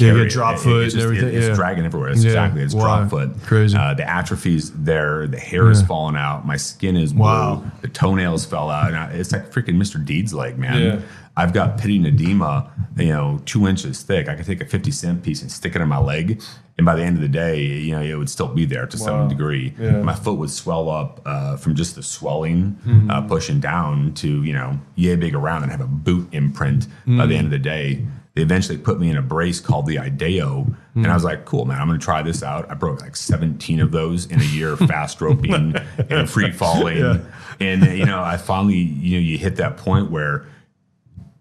Yeah, you carry get it. drop It- foot it's and just- it- everything, it's yeah. dragging everywhere. It's Yeah. exactly it's Why? drop foot. Crazy. Uh, the atrophy's there. The hair is falling out. My skin is blue. Wow. The toenails fell out. And I- it's like freaking Mr. Deeds leg, man. Yeah. I've got pitting edema, you know, two inches thick. I could take a 50 cent piece and stick it in my leg. And by the end of the day, you know, it would still be there to some degree. Yeah. Mm-hmm. My foot would swell up uh, from just the swelling uh, pushing down to, you know, yay big around and have a boot imprint by Mm. the end of the day. They eventually put me in a brace called the IDEO. And I hmm. was like, cool, man, I'm going to try this out. I broke like 17 of those in a year, fast roping and free falling. Yeah. And, you know, I finally, you know, you hit that point where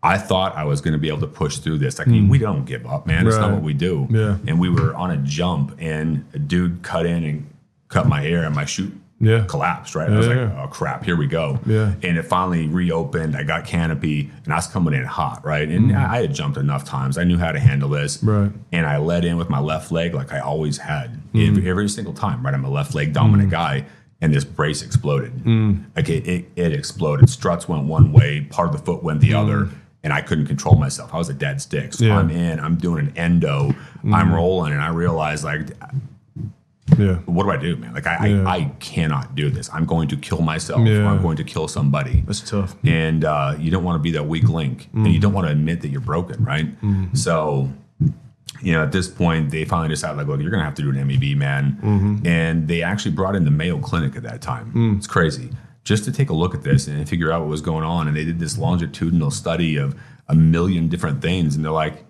I thought I was going to be able to push through this. Like, hmm. we don't give up, man. It's not what we do. Yeah. And we were on a jump, and a dude cut in and cut my hair, and my chute Yeah. collapsed. Right. I was like, Yeah. oh crap, here we go. Yeah. And it finally reopened. I got canopy, and I was coming in hot. Right. And I I had jumped enough times. I knew how to handle this. Mm. Right. And I led in with my left leg like I always had Mm. every, every single time. Right. I'm a left leg dominant guy. And this brace exploded. Mm. Like it, it, it exploded. Struts went one way, part of the foot went the other, and I couldn't control myself. I was a dead stick. So Mm. Yeah. Mm. I'm in, I'm doing an endo, I'm rolling, and I realized like Yeah. what do I do, man? Like I, Yeah. I, I cannot do this. I'm going to kill myself. Yeah. I'm going to kill somebody. That's tough. And uh, you don't want to be that weak link, and you don't want to admit that you're broken, right? Mm-hmm. So, you know, at this point, they finally decided, like, look, you're going to have to do an MEB, man. Mm-hmm. And they actually brought in the Mayo Clinic at that time. Mm. It's crazy. Just to take a look at this and figure out what was going on. And they did this longitudinal study of a million different things. And they're like,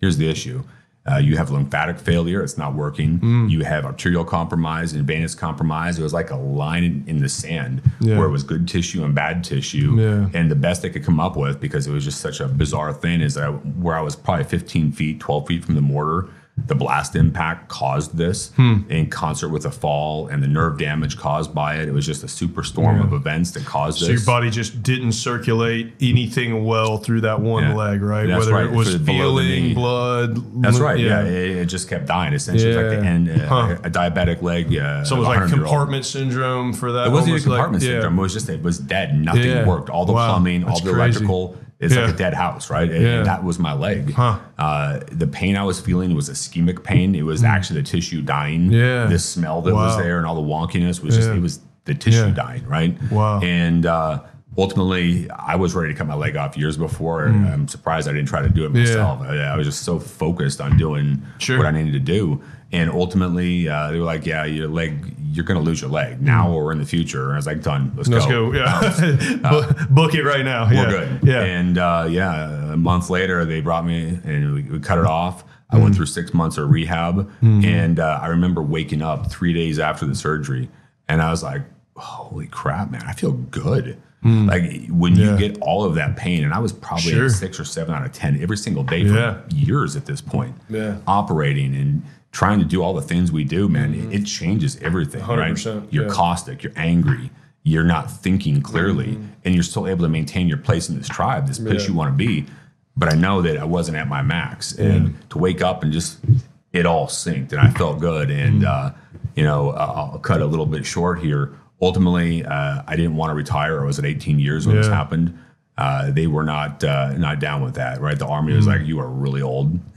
here's the issue. Uh, you have lymphatic failure; it's not working. Mm. You have arterial compromise and venous compromise. It was like a line in, in the sand Yeah. where it was good tissue and bad tissue. Yeah. And the best they could come up with, because it was just such a bizarre thing, is that where I was probably 15 feet, 12 feet from the mortar, the blast impact caused this Hmm. in concert with a fall and the nerve damage caused by it. It was just a superstorm Yeah. of events that caused So this. your body just didn't circulate anything well through that one Yeah. leg, right? That's Whether right, it was the the feeling, blood. That's right. Yeah, it, it just kept dying. Essentially, was like the end, uh, Huh. a diabetic leg. Uh, So it was like compartment syndrome for that. It wasn't even like- compartment yeah. syndrome. It was just it was dead. Nothing Yeah. worked. All the Wow. plumbing, all the crazy. electrical. It's Yeah. like a dead house, right? And Yeah. that was my leg. Huh. Uh, the pain I was feeling was ischemic pain. It was actually the tissue dying. Mm. Yeah. The smell that was there and all the wonkiness was just, it was the tissue Yeah. dying, right? Wow. And uh, ultimately, I was ready to cut my leg off years before. I'm surprised I didn't try to do it myself. I, I was just so focused on doing Sure. what I needed to do. And ultimately, uh, they were like, "Yeah, your leg, you're going to lose your leg now or in the future." And I was like, "Done. Let's, go. Let's go. go. Yeah. book, book it right now. We're yeah. good." Yeah. And uh, yeah, a month later, they brought me and we, we cut it off. I Mm. went through six months of rehab, Mm-hmm. and uh, I remember waking up three days after the surgery, and I was like, "Holy crap, man! I feel good." Like when Mm. Yeah. you get all of that pain, and I was probably Sure. six or seven out of ten every single day for Yeah. years at this point, Yeah. operating and trying to do all the things we do, man. It, it changes everything. Right? 100%, You're Mm-hmm. yeah. caustic. You're angry. You're not thinking clearly, Mm-hmm. and you're still able to maintain your place in this tribe, this place Yeah. you want to be. But I know that I wasn't at my max, and to wake up and just it all synced, and I felt good. Mm. And uh, you know, I'll cut a little bit short here. Ultimately, uh, I didn't want to retire. I was at 18 years when this happened. Uh, they were not uh, not down with that, right? The army was Mm. like, "You are really old.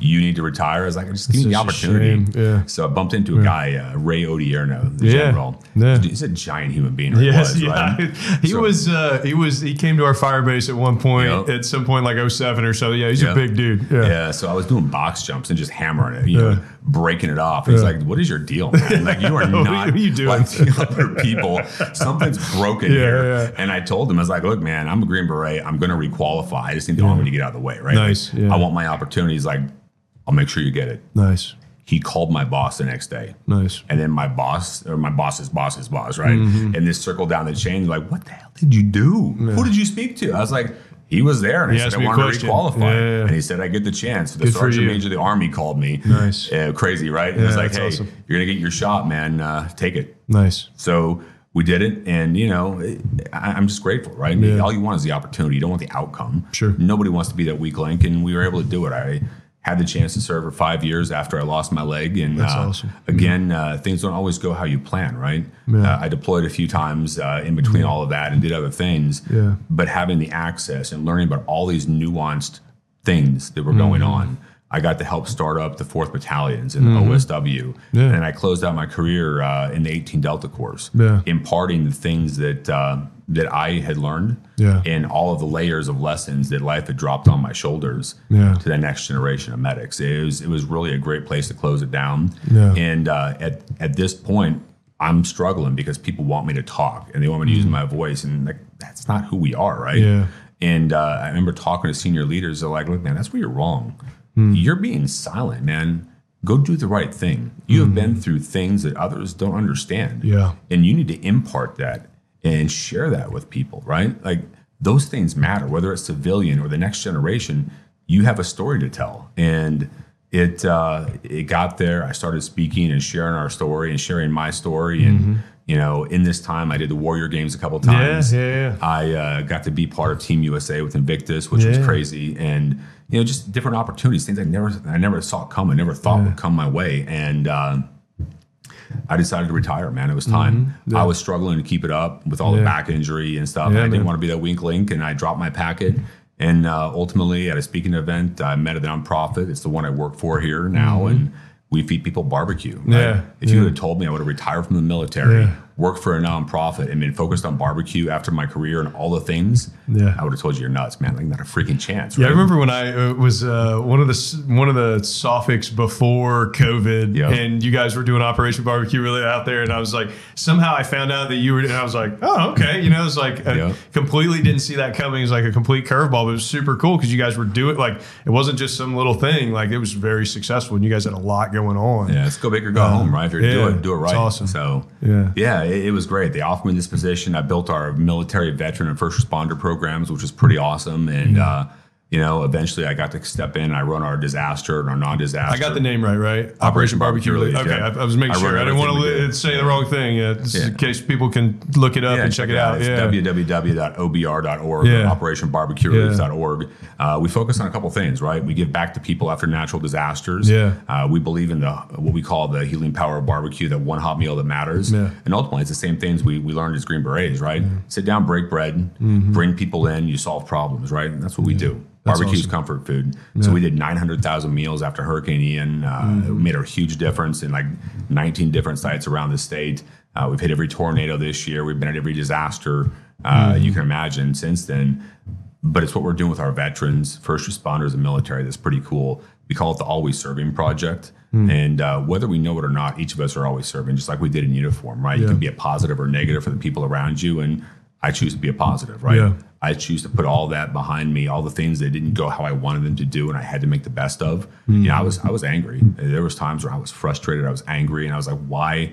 you need to retire." I was like, "Just give me the opportunity." yeah. So I bumped into a guy, uh, Ray Odierno, the Yeah, general. yeah. He's a giant human being. Yes, was, yeah. right? He So- was uh, he was he came to our fire base at one point Yep. at some point like 07 or so. Yeah, he's Yeah. a big dude. Yeah. Yeah, so I was doing box jumps and just hammering it, you Yeah. know, breaking it off. He's Yeah. like, "What is your deal, man? Like you are not. What are you doing?" like the other people. Something's broken Yeah, here." yeah. And I told him, I was like, "Look, man, I'm a Green Beret. I'm going to requalify. I just need the army to get out of the way, right? Nice, Like. I want my opportunities. Like, I'll make sure you get it." Nice. He called my boss the next day. Nice. And then my boss, or my boss's boss's boss, right? Mm-hmm. And this circled down the chain, like, what the hell did you do? Who did you speak to? I was like, he was there, and He I said I wanted to requalify. Yeah, yeah, yeah. And he said I get the chance. So the Good sergeant major of the army called me. Nice. Uh, crazy, right? And it was like, hey, awesome. you're gonna get your shot, man. Uh, take it. Nice. So we did it, and you know, I, I'm just grateful, right? Yeah. All you want is the opportunity. You don't want the outcome. Sure. Nobody wants to be that weak link, and we were able to do it. I had the chance to serve for five years after I lost my leg, and uh, awesome. again, uh, things don't always go how you plan, right? Yeah. Uh, I deployed a few times uh, in between all of that and did other things, Yeah. but having the access and learning about all these nuanced things that were going Mm-hmm. on. I got to help start up the fourth battalions in OSW, Mm-hmm. Yeah. and I closed out my career uh, in the 18 Delta Corps, Yeah. imparting the things that uh, that I had learned, Yeah. and all of the layers of lessons that life had dropped on my shoulders Yeah. to the next generation of medics. It was it was really a great place to close it down. Yeah. And uh, at at this point, I'm struggling because people want me to talk and they want me to use my voice, and like that's not who we are, right? Mm. Yeah. And uh, I remember talking to senior leaders. They're like, "Look, man, that's where you're wrong. Mm. You're being silent, man. Go do the right thing. You have Mm-hmm. been through things that others don't understand. Yeah. And you need to impart that and share that with people, right? Like those things matter, whether it's civilian or the next generation. You have a story to tell, and it uh, it got there. I started speaking and sharing our story and sharing my story, and you know, in this time, I did the Warrior Games a couple times. Mm-hmm. yeah, yeah. I uh, got to be part of Team USA with Invictus, which was crazy, and you know, just different opportunities, things I never, I never saw coming, never thought would come my way, and uh, I decided to retire. Man, it was time. I was struggling to keep it up with all the Mm-hmm. Back injury and stuff. Yeah, and I didn't man. want to be that weak link, and I dropped my packet. And uh, ultimately, at a speaking event, I met a nonprofit. It's the one I work for here now, and we feed people barbecue. right? Mm-hmm. Yeah, If you yeah. would have told me I would have retired from the military, Yeah. Worked for a nonprofit, and been focused on barbecue after my career and all the things, Yeah. I would have told you you're nuts, man. Like not a freaking chance. Yeah, I remember when I uh, was uh, one of the one of the SOFICs before COVID, Yeah. and you guys were doing Operation Barbecue really out there, and I was like, somehow I found out that you were, and I was like, oh, okay, you know, it's like Yeah. completely didn't see that coming. It was like a complete curveball, but it was super cool because you guys were doing like it wasn't just some little thing, like it was very successful, and you guys had a lot going on. Yeah, let's go big or go home, right? If you're yeah, do it, do it it's right. awesome. So Yeah. yeah, it, it was great. They offered me this position. I built our military veteran and first responder programs, which was pretty awesome. And uh, you know, eventually I got to step in. I run our disaster and our non-disaster. I got the name right, right? Operation Barbecue Relief. Okay, yeah. I, I was making I sure. I didn't want to say the wrong thing, yeah, Yeah. in case people can look it up and check it out. It's Yeah, www.obr.org, Yeah. operationbarbecuerelief.org. Uh, we focus on a couple things, right? We give back to people after natural disasters. Yeah. Uh, we believe in the what we call the healing power of barbecue, that one hot meal that matters. Yeah. And ultimately, it's the same things we, we learned as Green Berets, right? Sit down, break bread, Mm-hmm. bring people in, you solve problems, right? And that's what we do. That's Barbecue is awesome. comfort food. So we did 900,000 meals after Hurricane Ian. Uh, Mm-hmm. Made a huge difference in like 19 different sites around the state. Uh, we've hit every tornado this year. We've been at every disaster. Uh, You can imagine since then. But it's what we're doing with our veterans, first responders, and military. That's pretty cool. We call it the Always Serving Project. And uh, whether we know it or not, each of us are always serving, just like we did in uniform, right? You can be a positive or negative for the people around you. And I choose to be a positive, right? Yeah. I choose to put all that behind me, all the things that didn't go how I wanted them to do, and I had to make the best of. You know, I was I was angry. There was times where I was frustrated, I was angry, and I was like, "Why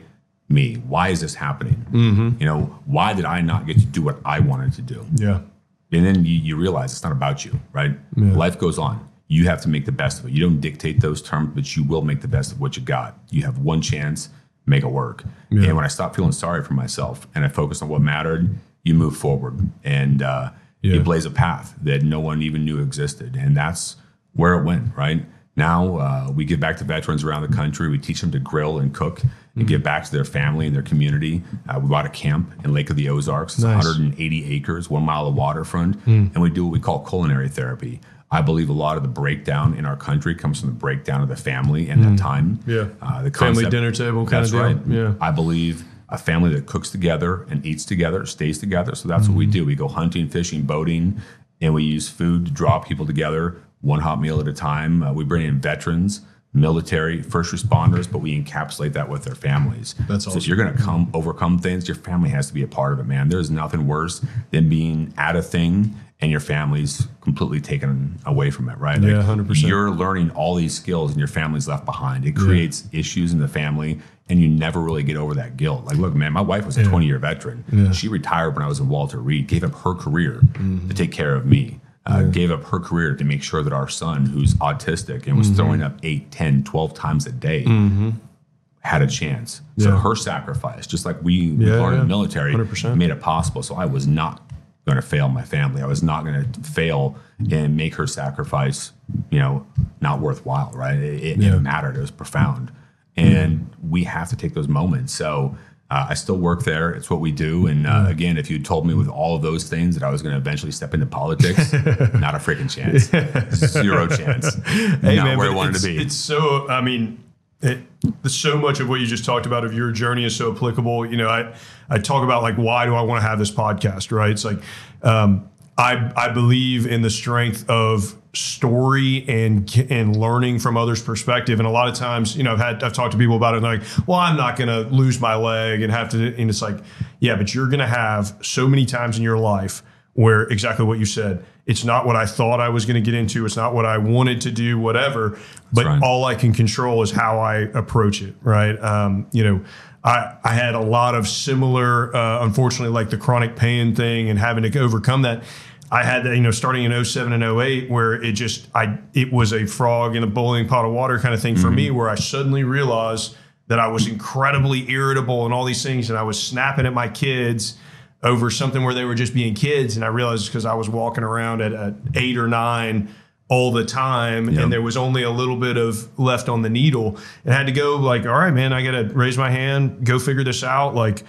me? Why is this happening? Mm-hmm. You know, why did I not get to do what I wanted to do?" Yeah. And then you, you realize it's not about you, right? Life goes on. You have to make the best of it. You don't dictate those terms, but you will make the best of what you got. You have one chance, make it work. And when I stopped feeling sorry for myself and I focused on what mattered, you move forward and uh, Yeah. you blaze a path that no one even knew existed. And that's where it went, right? Now uh, we give back to veterans around the country. We teach them to grill and cook and give back to their family and their community. Uh, we bought a camp in Lake of the Ozarks. It's Nice. 180 acres, one mile of waterfront, and we do what we call culinary therapy. I believe a lot of the breakdown in our country comes from the breakdown of the family and that time. Yeah. Uh, the Family dinner table kinda That's deal. right. Yeah. I believe a family that cooks together and eats together stays together. So that's what we do. We go hunting, fishing, boating, and we use food to draw people together, one hot meal at a time. Uh, we bring in veterans, military, first responders, but we encapsulate that with their families. That's so awesome. if you're going to come overcome things, your family has to be a part of it, man. There's nothing worse than being at a thing and your family's completely taken away from it, right? Yeah, 100%. You're learning all these skills and your family's left behind. It creates issues in the family and you never really get over that guilt. Like, look, man, my wife was a 20 year veteran. She retired when I was in Walter Reed, gave up her career Mm-hmm. to take care of me. Uh, Gave up her career to make sure that our son, who's autistic and was Mm-hmm. throwing up 8, 10, 12 times a day, had a chance. So Yeah. her sacrifice, just like we, we Yeah, learned in yeah. the military, 100%. made it possible. So I was not going to fail my family. I was not going to fail and make her sacrifice, you know, not worthwhile, right? It, it, Yeah. it mattered. It was profound. And we have to take those moments. So uh, I still work there. It's what we do. And uh, again, if you told me with all of those things that I was going to eventually step into politics, not a freaking chance. Zero chance. Hey, not man, where I wanted it's, to be. It's so. I mean, it, so much of what you just talked about of your journey is so applicable. You know, I I talk about like why do I want to have this podcast, right? It's like um, I I believe in the strength of story and and learning from others' perspective. And a lot of times, you know, I've had I've talked to people about it. and they're like, well, I'm not going to lose my leg and have to. And it's like, yeah, but you're going to have so many times in your life where exactly what you said. It's not what I thought I was going to get into. It's not what I wanted to do. Whatever. But right. all I can control is how I approach it. Right. Um, you know. I, I had a lot of similar, uh, unfortunately, like the chronic pain thing and having to overcome that. I had that, you know, starting in 07 and 08, where it just, I, it was a frog in a boiling pot of water kind of thing for me, where I suddenly realized that I was incredibly irritable and all these things, and I was snapping at my kids over something where they were just being kids, and I realized because I was walking around at, at eight or nine all the time, Yep. and there was only a little bit of left on the needle, and I had to go like, all right, man, I got to raise my hand, go figure this out, like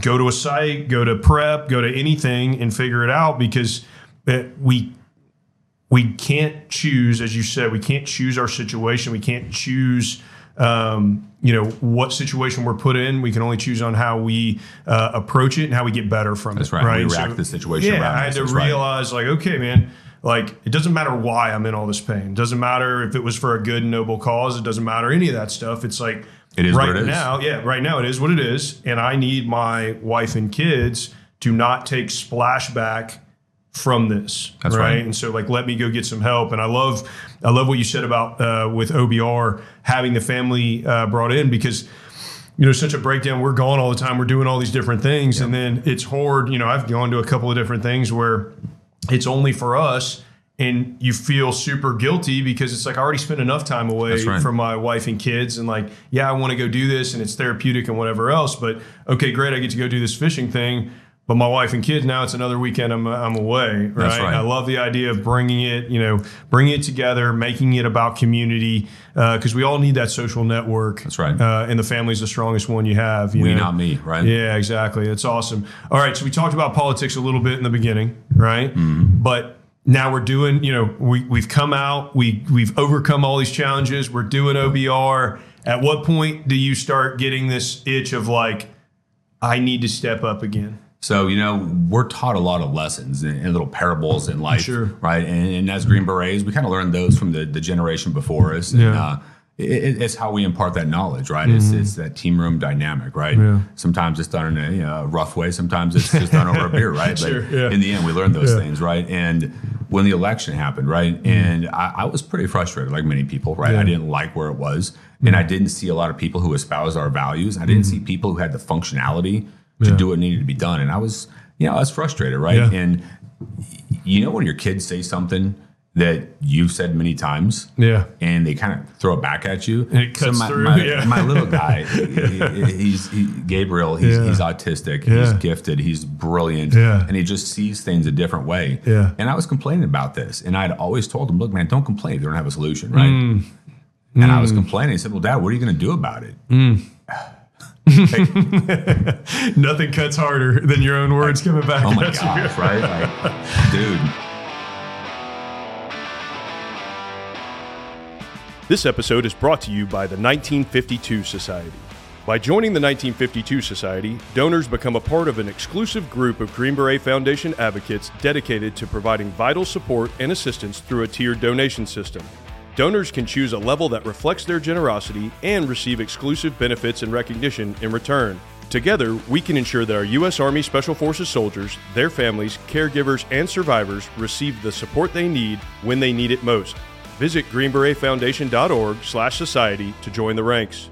go to a site, go to prep, go to anything, and figure it out because it, we we can't choose, as you said, we can't choose our situation. We can't choose, um, you know, what situation we're put in. We can only choose on how we uh, approach it and how we get better from That's it. right. We Right. react to the situation Yeah, I had to That's right. realize, like, okay, man. Like it doesn't matter why I'm in all this pain. It doesn't matter if it was for a good noble cause. It doesn't matter any of that stuff. It's like It is right it is. now, yeah, right now it is what it is, and I need my wife and kids to not take splashback from this. That's right. And so like let me go get some help. And I love I love what you said about uh, with OBR having the family uh, brought in because you know such a breakdown. We're gone all the time. We're doing all these different things, and then it's hard. You know, I've gone to a couple of different things where it's only for us. And you feel super guilty because it's like I already spent enough time away right. from my wife and kids, and like, yeah, I want to go do this, and it's therapeutic and whatever else. But okay, great, I get to go do this fishing thing. But my wife and kids now it's another weekend I'm, I'm away, right? Right. I love the idea of bringing it, you know, bringing it together, making it about community, because we all need that social network. That's right. Uh, and the family's the strongest one you have. You We, know? not me, right? Yeah, exactly. that's awesome. All right, so we talked about politics a little bit in the beginning, right? Mm-hmm. But now we're doing, you know, we we've come out, we we've overcome all these challenges. We're doing OBR. At what point do you start getting this itch of like, I need to step up again? So, you know, we're taught a lot of lessons and, and little parables in life, Sure. right? And, and as Green Berets, we kind of learned those from the, the generation before us. And, Yeah. uh, it, it's how we impart that knowledge, right? It's, it's that team room dynamic, right? Mm-hmm. Yeah. Sometimes it's done in a you know, rough way. Sometimes it's just done over a beer, right? Sure, but yeah. in the end, we learn those Yeah. things, right? And when the election happened, right? And I, I was pretty frustrated, like many people, right? Mm-hmm. I didn't like where it was. And I didn't see a lot of people who espoused our values. I didn't see people who had the functionality to. Yeah. do what needed to be done. And I was, you know, I was frustrated, right? Yeah. And you know, when your kids say something that you've said many times, Yeah. and they kind of throw it back at you. And it cuts my, through, My, yeah. my little guy, he- he- he's he, Gabriel. He's, Yeah. he's autistic. Yeah. He's gifted. He's brilliant. Yeah. And he just sees things a different way. Yeah. And I was complaining about this, and I'd always told him, "Look, man, don't complain if you don't have a solution, right?" Mm. And I was complaining. He said, "Well, Dad, what are you going to do about it?" Nothing cuts harder than your own words coming back Oh my at you. gosh, right? Like, dude. This episode is brought to you by the 1952 Society. By joining the 1952 Society, donors become a part of an exclusive group of Green Beret Foundation advocates dedicated to providing vital support and assistance through a tiered donation system. Donors can choose a level that reflects their generosity and receive exclusive benefits and recognition in return. Together, we can ensure that our U.S. Army Special Forces soldiers, their families, caregivers, and survivors receive the support they need when they need it most. Visit greenberetfoundation.org/society to join the ranks.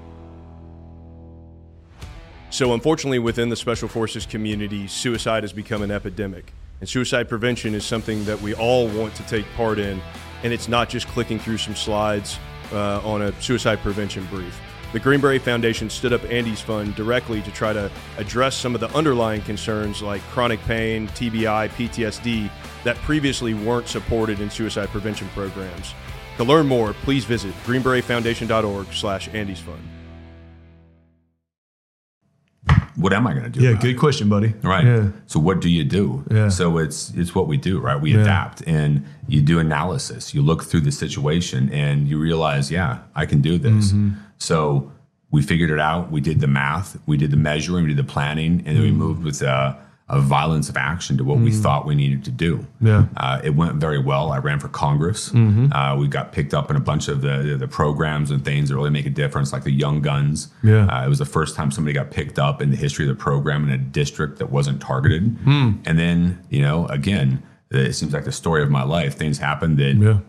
So, unfortunately, within the Special Forces community, suicide has become an epidemic. And suicide prevention is something that we all want to take part in. And it's not just clicking through some slides uh, on a suicide prevention brief. The Green Foundation stood up Andy's Fund directly to try to address some of the underlying concerns like chronic pain, TBI, PTSD that previously weren't supported in suicide prevention programs. To learn more, please visit greenberetfoundation.org slash Andy's Fund. What am I going to do? Yeah, about it? good question, buddy. Right. Yeah. So what do you do? Yeah. So it's it's what we do, right? We Yeah. adapt and you do analysis. You look through the situation and you realize, yeah, I can do this. Mm-hmm. So we figured it out. We did the math. We did the measuring. We did the planning, and then we Mm-hmm. moved with a, a violence of action to what we thought we needed to do. Yeah. Uh, it went very well. I ran for Congress. Mm-hmm. Uh, we got picked up in a bunch of the, the programs and things that really make a difference, like the Young Guns. Yeah. Uh, it was the first time somebody got picked up in the history of the program in a district that wasn't targeted. Hmm. And then, you know, again, it seems like the story of my life. Things happen that Yeah.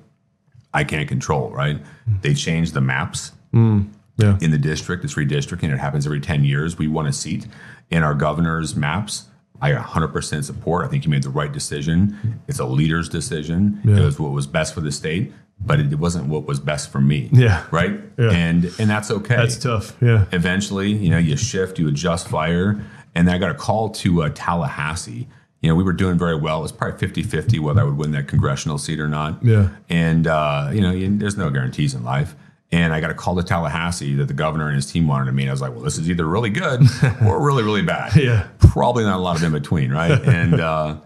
I can't control, right? They changed the maps Yeah. in the district. It's redistricting. It happens every 10 years. We won a seat in our governor's maps. I got 100% support. I think you made the right decision. It's a leader's decision. Yeah. It was what was best for the state, but it wasn't what was best for me. Yeah. Right? Yeah. And and that's okay. That's tough. Yeah. Eventually, you know, you shift, you adjust fire. And then I got a call to uh, Tallahassee. You know, we were doing very well. It was probably 50 50 whether I would win that congressional seat or not. Yeah. And, uh, you know, you, there's no guarantees in life. And I got a call to Tallahassee that the governor and his team wanted to meet. I was like, well, this is either really good or really, really bad. Yeah. Probably not a lot of in between, right? and uh,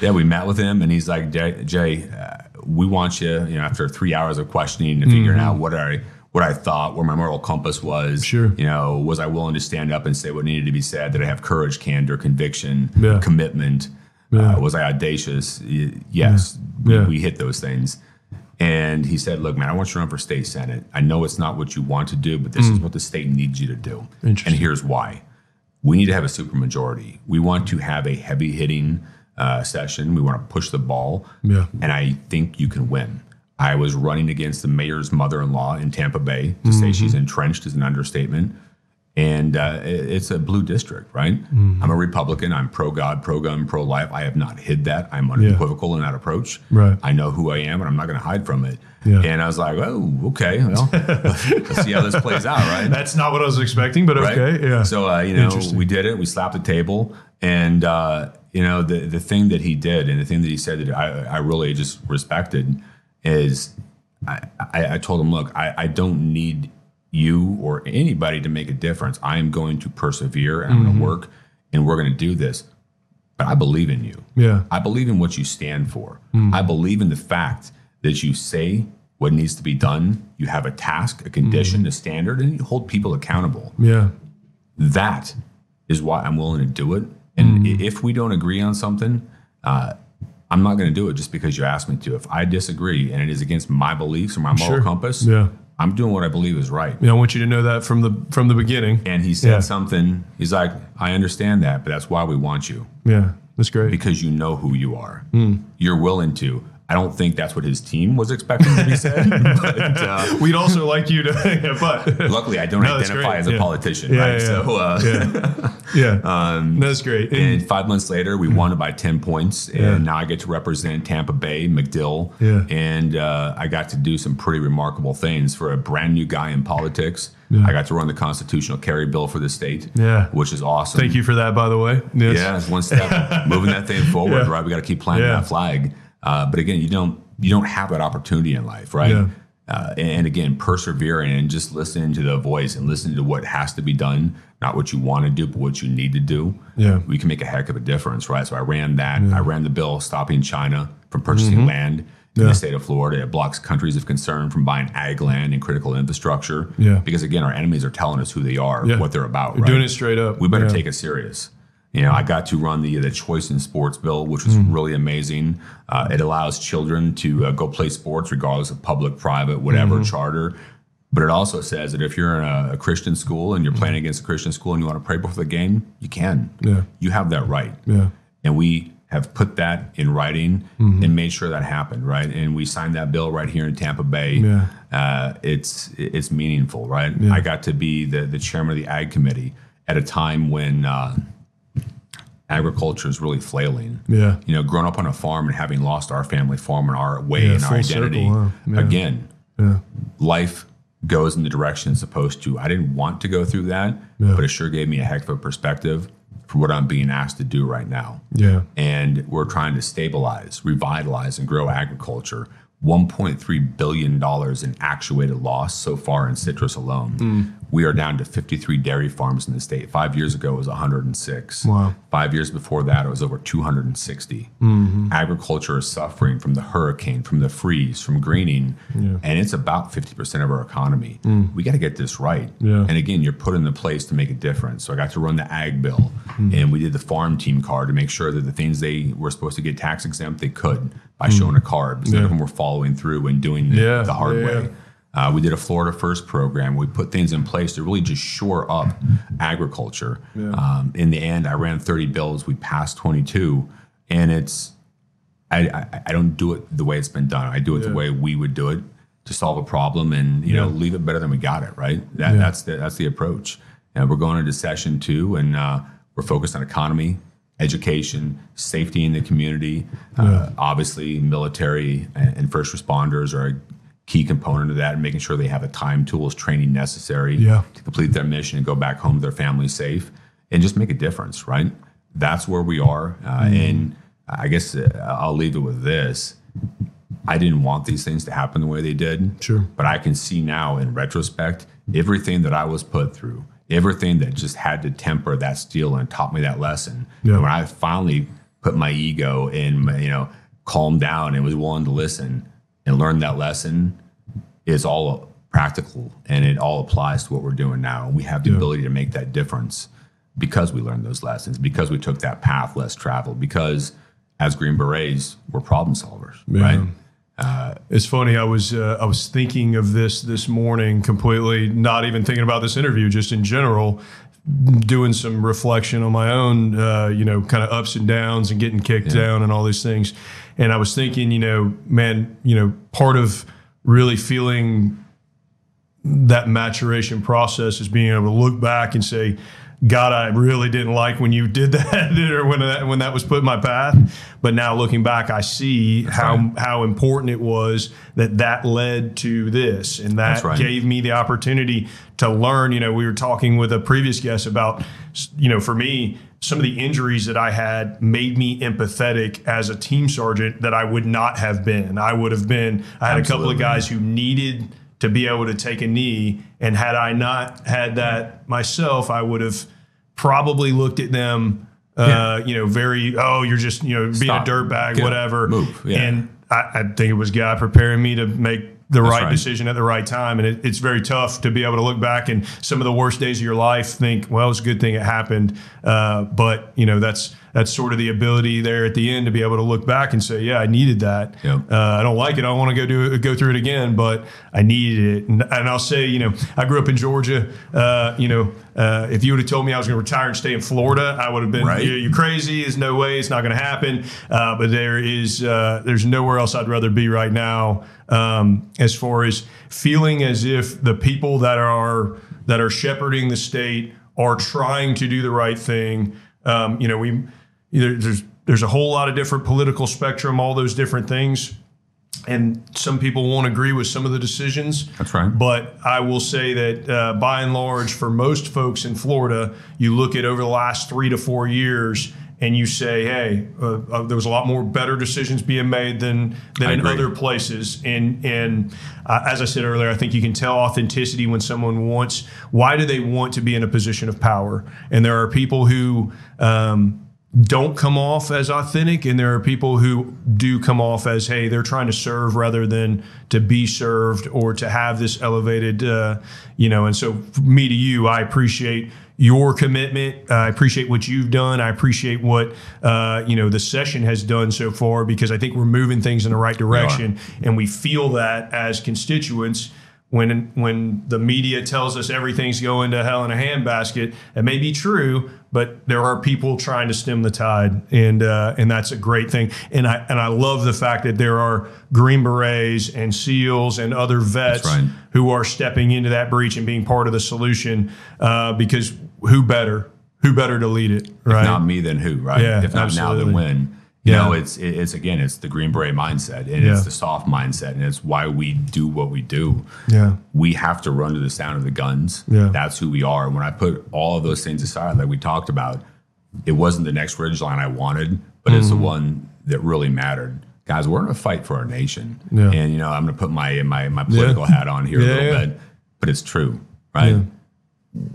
yeah, we met with him, and he's like, Jay, Jay uh, we want you, you know, after three hours of questioning and figuring out what I what I thought, where my moral compass was. Sure. You know, was I willing to stand up and say what needed to be said? Did I have courage, candor, conviction, Yeah. commitment? Yeah. Uh, was I audacious? Yes. Yeah. We, we hit those things. And he said, Look, man, I want you to run for state senate. I know it's not what you want to do, but this is what the state needs you to do. And Mm. Here's why. We need to have a supermajority. We want to have a heavy hitting uh, session. We want to push the ball. Yeah. And I think you can win. I was running against the mayor's mother in law in Tampa Bay. To say she's Mm-hmm. entrenched is an understatement. And uh, it's a blue district, right? Mm-hmm. I'm a Republican. I'm pro God, pro gun, pro life. I have not hid that. I'm unequivocal in that approach. Right. I know who I am, and I'm not going to hide from it. Yeah. And I was like, oh, okay. Well, let's see how this plays out, right? That's not what I was expecting, but right? okay. Yeah. So uh, you know, we did it. We slapped the table, and uh, you know, the the thing that he did, and the thing that he said that I, I really just respected is, I, I, I told him, look, I, I don't need you or anybody to make a difference. I am going to persevere, and I'm Mm-hmm. going to work, and we're going to do this. But I believe in you. yeah. I believe in what you stand for. Hmm. I believe in the fact that you say what needs to be done. You have a task, a condition, a standard, and you hold people accountable. Yeah. That is why I'm willing to do it. And i if we don't agree on something, uh, I'm not going to do it just because you asked me to. If I disagree and it is against my beliefs or my moral Sure. compass, Yeah. I'm doing what I believe is right. Yeah, I want you to know that from the from the beginning. And he said Yeah. something. He's like, I understand that, but that's why we want you Yeah, that's great. because you know who you are. Hmm. You're willing to. I don't think that's what his team was expecting to be said. but uh, We'd also like you to, yeah, but luckily, I don't No, identify as a Yeah. politician, Yeah, right? yeah, So, uh, yeah, yeah, Um, that's great. And- And five months later, we won it by 10 points. And now I get to represent Tampa Bay, MacDill. Yeah. And uh, I got to do some pretty remarkable things for a brand new guy in politics. Yeah. I got to run the constitutional carry bill for the state, Yeah. which is awesome. Thank you for that, by the way. Yes. Yeah, it's one step moving that thing forward, Yeah. right? We got to keep planting that flag. Uh, but again, you don't you don't have that opportunity in life, right? Yeah. Uh, and, and again, persevering and just listening to the voice and listening to what has to be done, not what you want to do, but what you need to do. Yeah. we can make a heck of a difference, right? So I ran that. I ran the bill stopping China from purchasing land in Mm-hmm. Yeah. the state of Florida. It blocks countries of concern from buying ag land and critical infrastructure. Yeah. because again, our enemies are telling us who they are, Yeah. what they're about. You're right? doing it straight up. we better Yeah. take it serious. You know, I got to run the the choice in sports bill, which was Mm. really amazing. Uh, it allows children to uh, go play sports regardless of public, private, whatever Mm-hmm. charter. But it also says that if you're in a, a Christian school and you're playing against a Christian school and you want to pray before the game, you can. Yeah. You have that right. Yeah. And we have put that in writing Mm-hmm. and made sure that happened, right? And we signed that bill right here in Tampa Bay. Yeah. Uh, it's it's meaningful, right? Yeah. I got to be the the chairman of the ag committee at a time when uh, agriculture is really flailing. Yeah. You know, growing up on a farm and having lost our family farm and our way Yeah, and our full circle, identity. huh? Yeah. Again, Yeah. life goes in the direction it's supposed to. I didn't want to go through that, but it sure gave me a heck of a perspective for what I'm being asked to do right now. Yeah. And we're trying to stabilize, revitalize, and grow agriculture. $1.3 billion in actuated loss so far in citrus alone. Hmm. We are down to 53 dairy farms in the state. Five years ago, it was 106. Wow. Five years before that, it was over 260. Mm-hmm. Agriculture is suffering from the hurricane, from the freeze, from greening, and it's about 50% of our economy. We got to get this right. Mm. Yeah. And again, you're put in the place to make a difference. So I got to run the ag bill, Mm. and we did the farm team card to make sure that the things they were supposed to get tax exempt, they could by showing a card. Because none of Mm. Them were following through and doing the, Yeah, the hard yeah, way. Yeah. Uh, we did a Florida First program. We put things in place to really just shore up agriculture. Um, in the end, I ran 30 bills. We passed 22, and it's I, I, I don't do it the way it's been done. I do it Yeah. the way we would do it to solve a problem, and you know, leave it better than we got it. Right? That, Yeah. That's the that's the approach. And we're going into session two, and uh, we're focused on economy, education, safety in the community. Uh, obviously, military and, and first responders are a key component of that, and making sure they have the time, tools, training necessary Yeah. to complete their mission and go back home to their family safe, and just make a difference. Right? That's where we are, uh, and I guess uh, I'll leave it with this. I didn't want these things to happen the way they did. Sure. But I can see now in retrospect everything that I was put through, everything that just had to temper that steel and taught me that lesson. Yeah. And when I finally put my ego in, you know, calmed down and was willing to listen and learn that lesson, is all practical and it all applies to what we're doing now. And we have the Yeah. ability to make that difference because we learned those lessons, because we took that path less traveled, because as Green Berets, we're problem solvers, Yeah. right? It's funny. I was uh, I was thinking of this this morning, completely not even thinking about this interview, just in general, doing some reflection on my own, uh, you know, kind of ups and downs and getting kicked down and all these things. And I was thinking, you know, man, you know, part of really feeling that maturation process is being able to look back and say, God, I really didn't like when you did that or when that when that was put in my path. But now looking back, I see how right. how important it was that that led to this, and that right. gave me the opportunity to learn. You know, we were talking with a previous guest about, you know, for me, some of the injuries that I had made me empathetic as a team sergeant that I would not have been. I would have been. I had a couple of guys who needed to be able to take a knee. And had I not had that myself, I would have probably looked at them, uh, Yeah. you know, very, oh, you're just, you know, being Stop. a dirtbag, Get whatever. Move. Yeah. And I, I think it was God preparing me to make the right, right. decision at the right time. And it, it's very tough to be able to look back and some of the worst days of your life think, well, it's a good thing it happened. Uh, but you know, that's that's sort of the ability there at the end to be able to look back and say, yeah, I needed that. Yep. Uh, I don't like it. I don't want to go do it, go through it again, but I needed it. And, and I'll say, you know, I grew up in Georgia. Uh, you know, uh, if you would have told me I was going to retire and stay in Florida, I would have been, Right. "You- you're crazy. There's no way. It's not going to happen. Uh, but there is, uh, there's nowhere else I'd rather be right now. Um, as far as feeling as if the people that are that are shepherding the state are trying to do the right thing. Um, you know, we there's there's a whole lot of different political spectrum, all those different things, and some people won't agree with some of the decisions. That's right. But I will say that uh, by and large, for most folks in Florida, you look at over the last three to four years. And you say, "Hey, uh, uh, there was a lot more better decisions being made than than I in agree. other places." And and uh, as I said earlier, I think you can tell authenticity when someone wants. Why do they want to be in a position of power? And there are people who um, don't come off as authentic, and there are people who do come off as, hey, they're trying to serve rather than to be served or to have this elevated, uh, you know. And so, me to you, I appreciate your commitment. I appreciate what you've done. I appreciate what uh, you know the session has done so far because I think we're moving things in the right direction, and we feel that as constituents when when the media tells us everything's going to hell in a handbasket, it may be true, but there are people trying to stem the tide, and uh, and that's a great thing. And I and I love the fact that there are Green Berets and SEALs and other vets right. who are stepping into that breach and being part of the solution. Uh, because who better? Who better to lead it? Right? Not me, then who? Right? Yeah, if not now, absolutely. then when? You Yeah. know, it's it's again, it's the Green Beret mindset, and Yeah. it's the SOF mindset, and it's why we do what we do. Yeah. we have to run to the sound of the guns. Yeah. That's who we are. And when I put all of those things aside, like we talked about, it wasn't the next ridge line I wanted, but it's the Mm-hmm. one that really mattered. Guys, we're in a fight for our nation. Yeah. And you know, I'm gonna put my my my political hat on here a little bit, but it's true, right?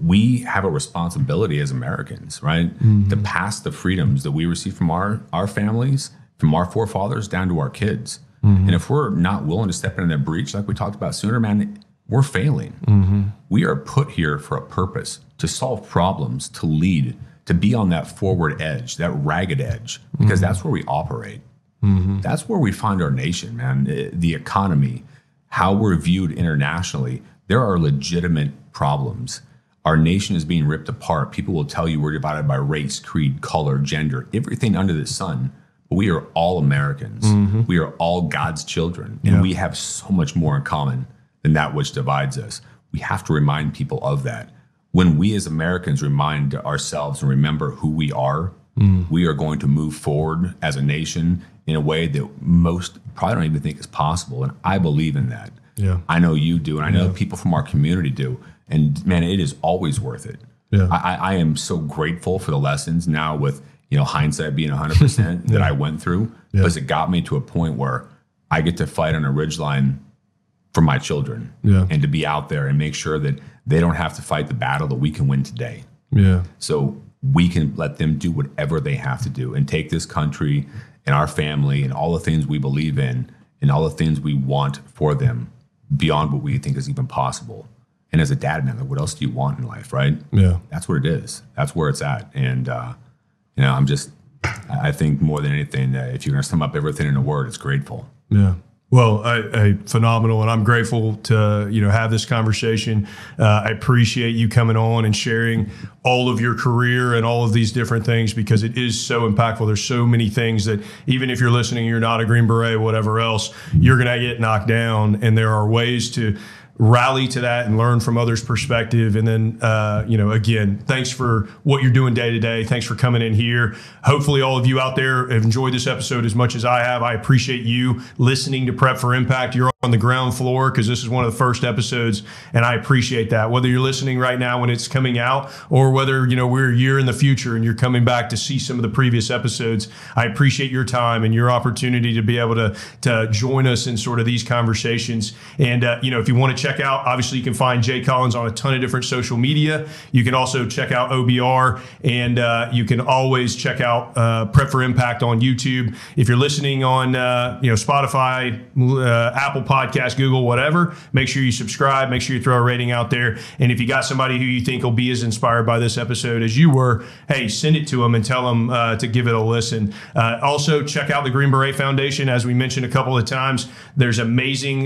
We have a responsibility as Americans, right? Mm-hmm. To pass the freedoms that we receive from our our families, from our forefathers down to our kids. Mm-hmm. And if we're not willing to step into that breach, like we talked about sooner, man, we're failing. Mm-hmm. We are put here for a purpose to solve problems, to lead, to be on that forward edge, that ragged edge, because Mm-hmm. that's where we operate. That's where we find our nation, man. Eh, The economy, how we're viewed internationally. There are legitimate problems. Our nation is being ripped apart. People will tell you we're divided by race, creed, color, gender, everything under the sun. But we are all Americans. Mm-hmm. We are all God's children. And Yeah. we have so much more in common than that which divides us. We have to remind people of that. When we as Americans remind ourselves and remember who we are, mm. we are going to move forward as a nation in a way that most probably don't even think is possible. And I believe in that. Yeah. I know you do, and I know people from our community do. And man, it is always worth it. Yeah. I, I am so grateful for the lessons now with you know hindsight being 100 percent that I went through because it got me to a point where I get to fight on a ridgeline for my children Yeah. and to be out there and make sure that they don't have to fight the battle that we can win today. Yeah. So we can let them do whatever they have to do and take this country and our family and all the things we believe in and all the things we want for them beyond what we think is even possible. And as a dad, man, like, what else do you want in life, right? Yeah. That's what it is. That's where it's at. And, uh, you know, I'm just, I think more than anything, uh, if you're going to sum up everything in a word, it's grateful. Yeah. Well, I, I phenomenal, and I'm grateful to you know have this conversation. Uh, I appreciate you coming on and sharing all of your career and all of these different things because it is so impactful. There's so many things that even if you're listening, you're not a Green Beret, whatever else, you're going to get knocked down, and there are ways to rally to that and learn from others' perspective. And then, uh, you know, again, thanks for what you're doing day to day. Thanks for coming in here. Hopefully, all of you out there have enjoyed this episode as much as I have. I appreciate you listening to Prep for Impact. You're on the ground floor because this is one of the first episodes, and I appreciate that. Whether you're listening right now when it's coming out, or whether you know we're a year in the future and you're coming back to see some of the previous episodes, I appreciate your time and your opportunity to be able to to join us in sort of these conversations. And uh, you know, if you want to check out, obviously, you can find Jay Collins on a ton of different social media. You can also check out OBR, and uh, you can always check out uh, Prep for Impact on YouTube. If you're listening on uh, you know Spotify, uh, Apple Podcast, Google, whatever, make sure you subscribe. Make sure you throw a rating out there. And if you got somebody who you think will be as inspired by this episode as you were, hey, send it to them and tell them uh, to give it a listen. Uh, also, check out the Green Beret Foundation. As we mentioned a couple of times, there's amazing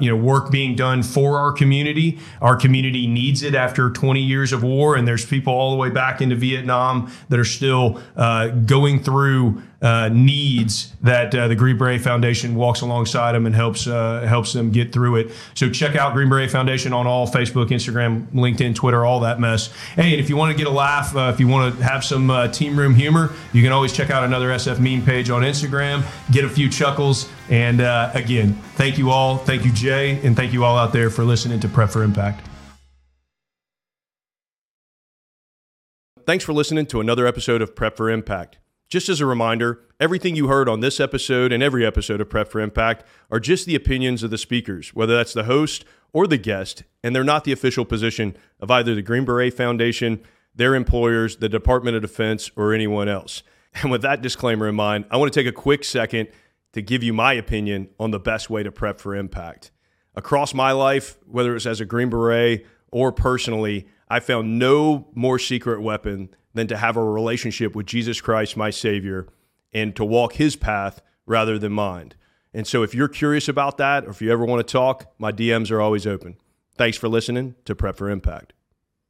you know work being done for our community. Our community needs it after 20 years of war, and there's people all the way back into Vietnam that are still uh, going through uh, needs that uh, the Green Beret Foundation walks alongside them and helps uh, helps them get through it. So check out Green Beret Foundation on all Facebook, Instagram, LinkedIn, Twitter, all that mess. Hey, and if you want to get a laugh, uh, if you want to have some uh, team room humor, you can always check out another SF meme page on Instagram, get a few chuckles. And uh, again, thank you all. Thank you, Jay, and thank you all out there for listening to Prep for Impact. Thanks for listening to another episode of Prep for Impact. Just as a reminder, everything you heard on this episode and every episode of Prep for Impact are just the opinions of the speakers, whether that's the host or the guest, and they're not the official position of either the Green Beret Foundation, their employers, the Department of Defense, or anyone else. And with that disclaimer in mind, I want to take a quick second to give you my opinion on the best way to prep for impact. Across my life, whether it's as a Green Beret or personally, I found no more secret weapon than to have a relationship with Jesus Christ, my Savior, and to walk His path rather than mine. And so, if you're curious about that, or if you ever want to talk, my DMs are always open. Thanks for listening to Prep for Impact.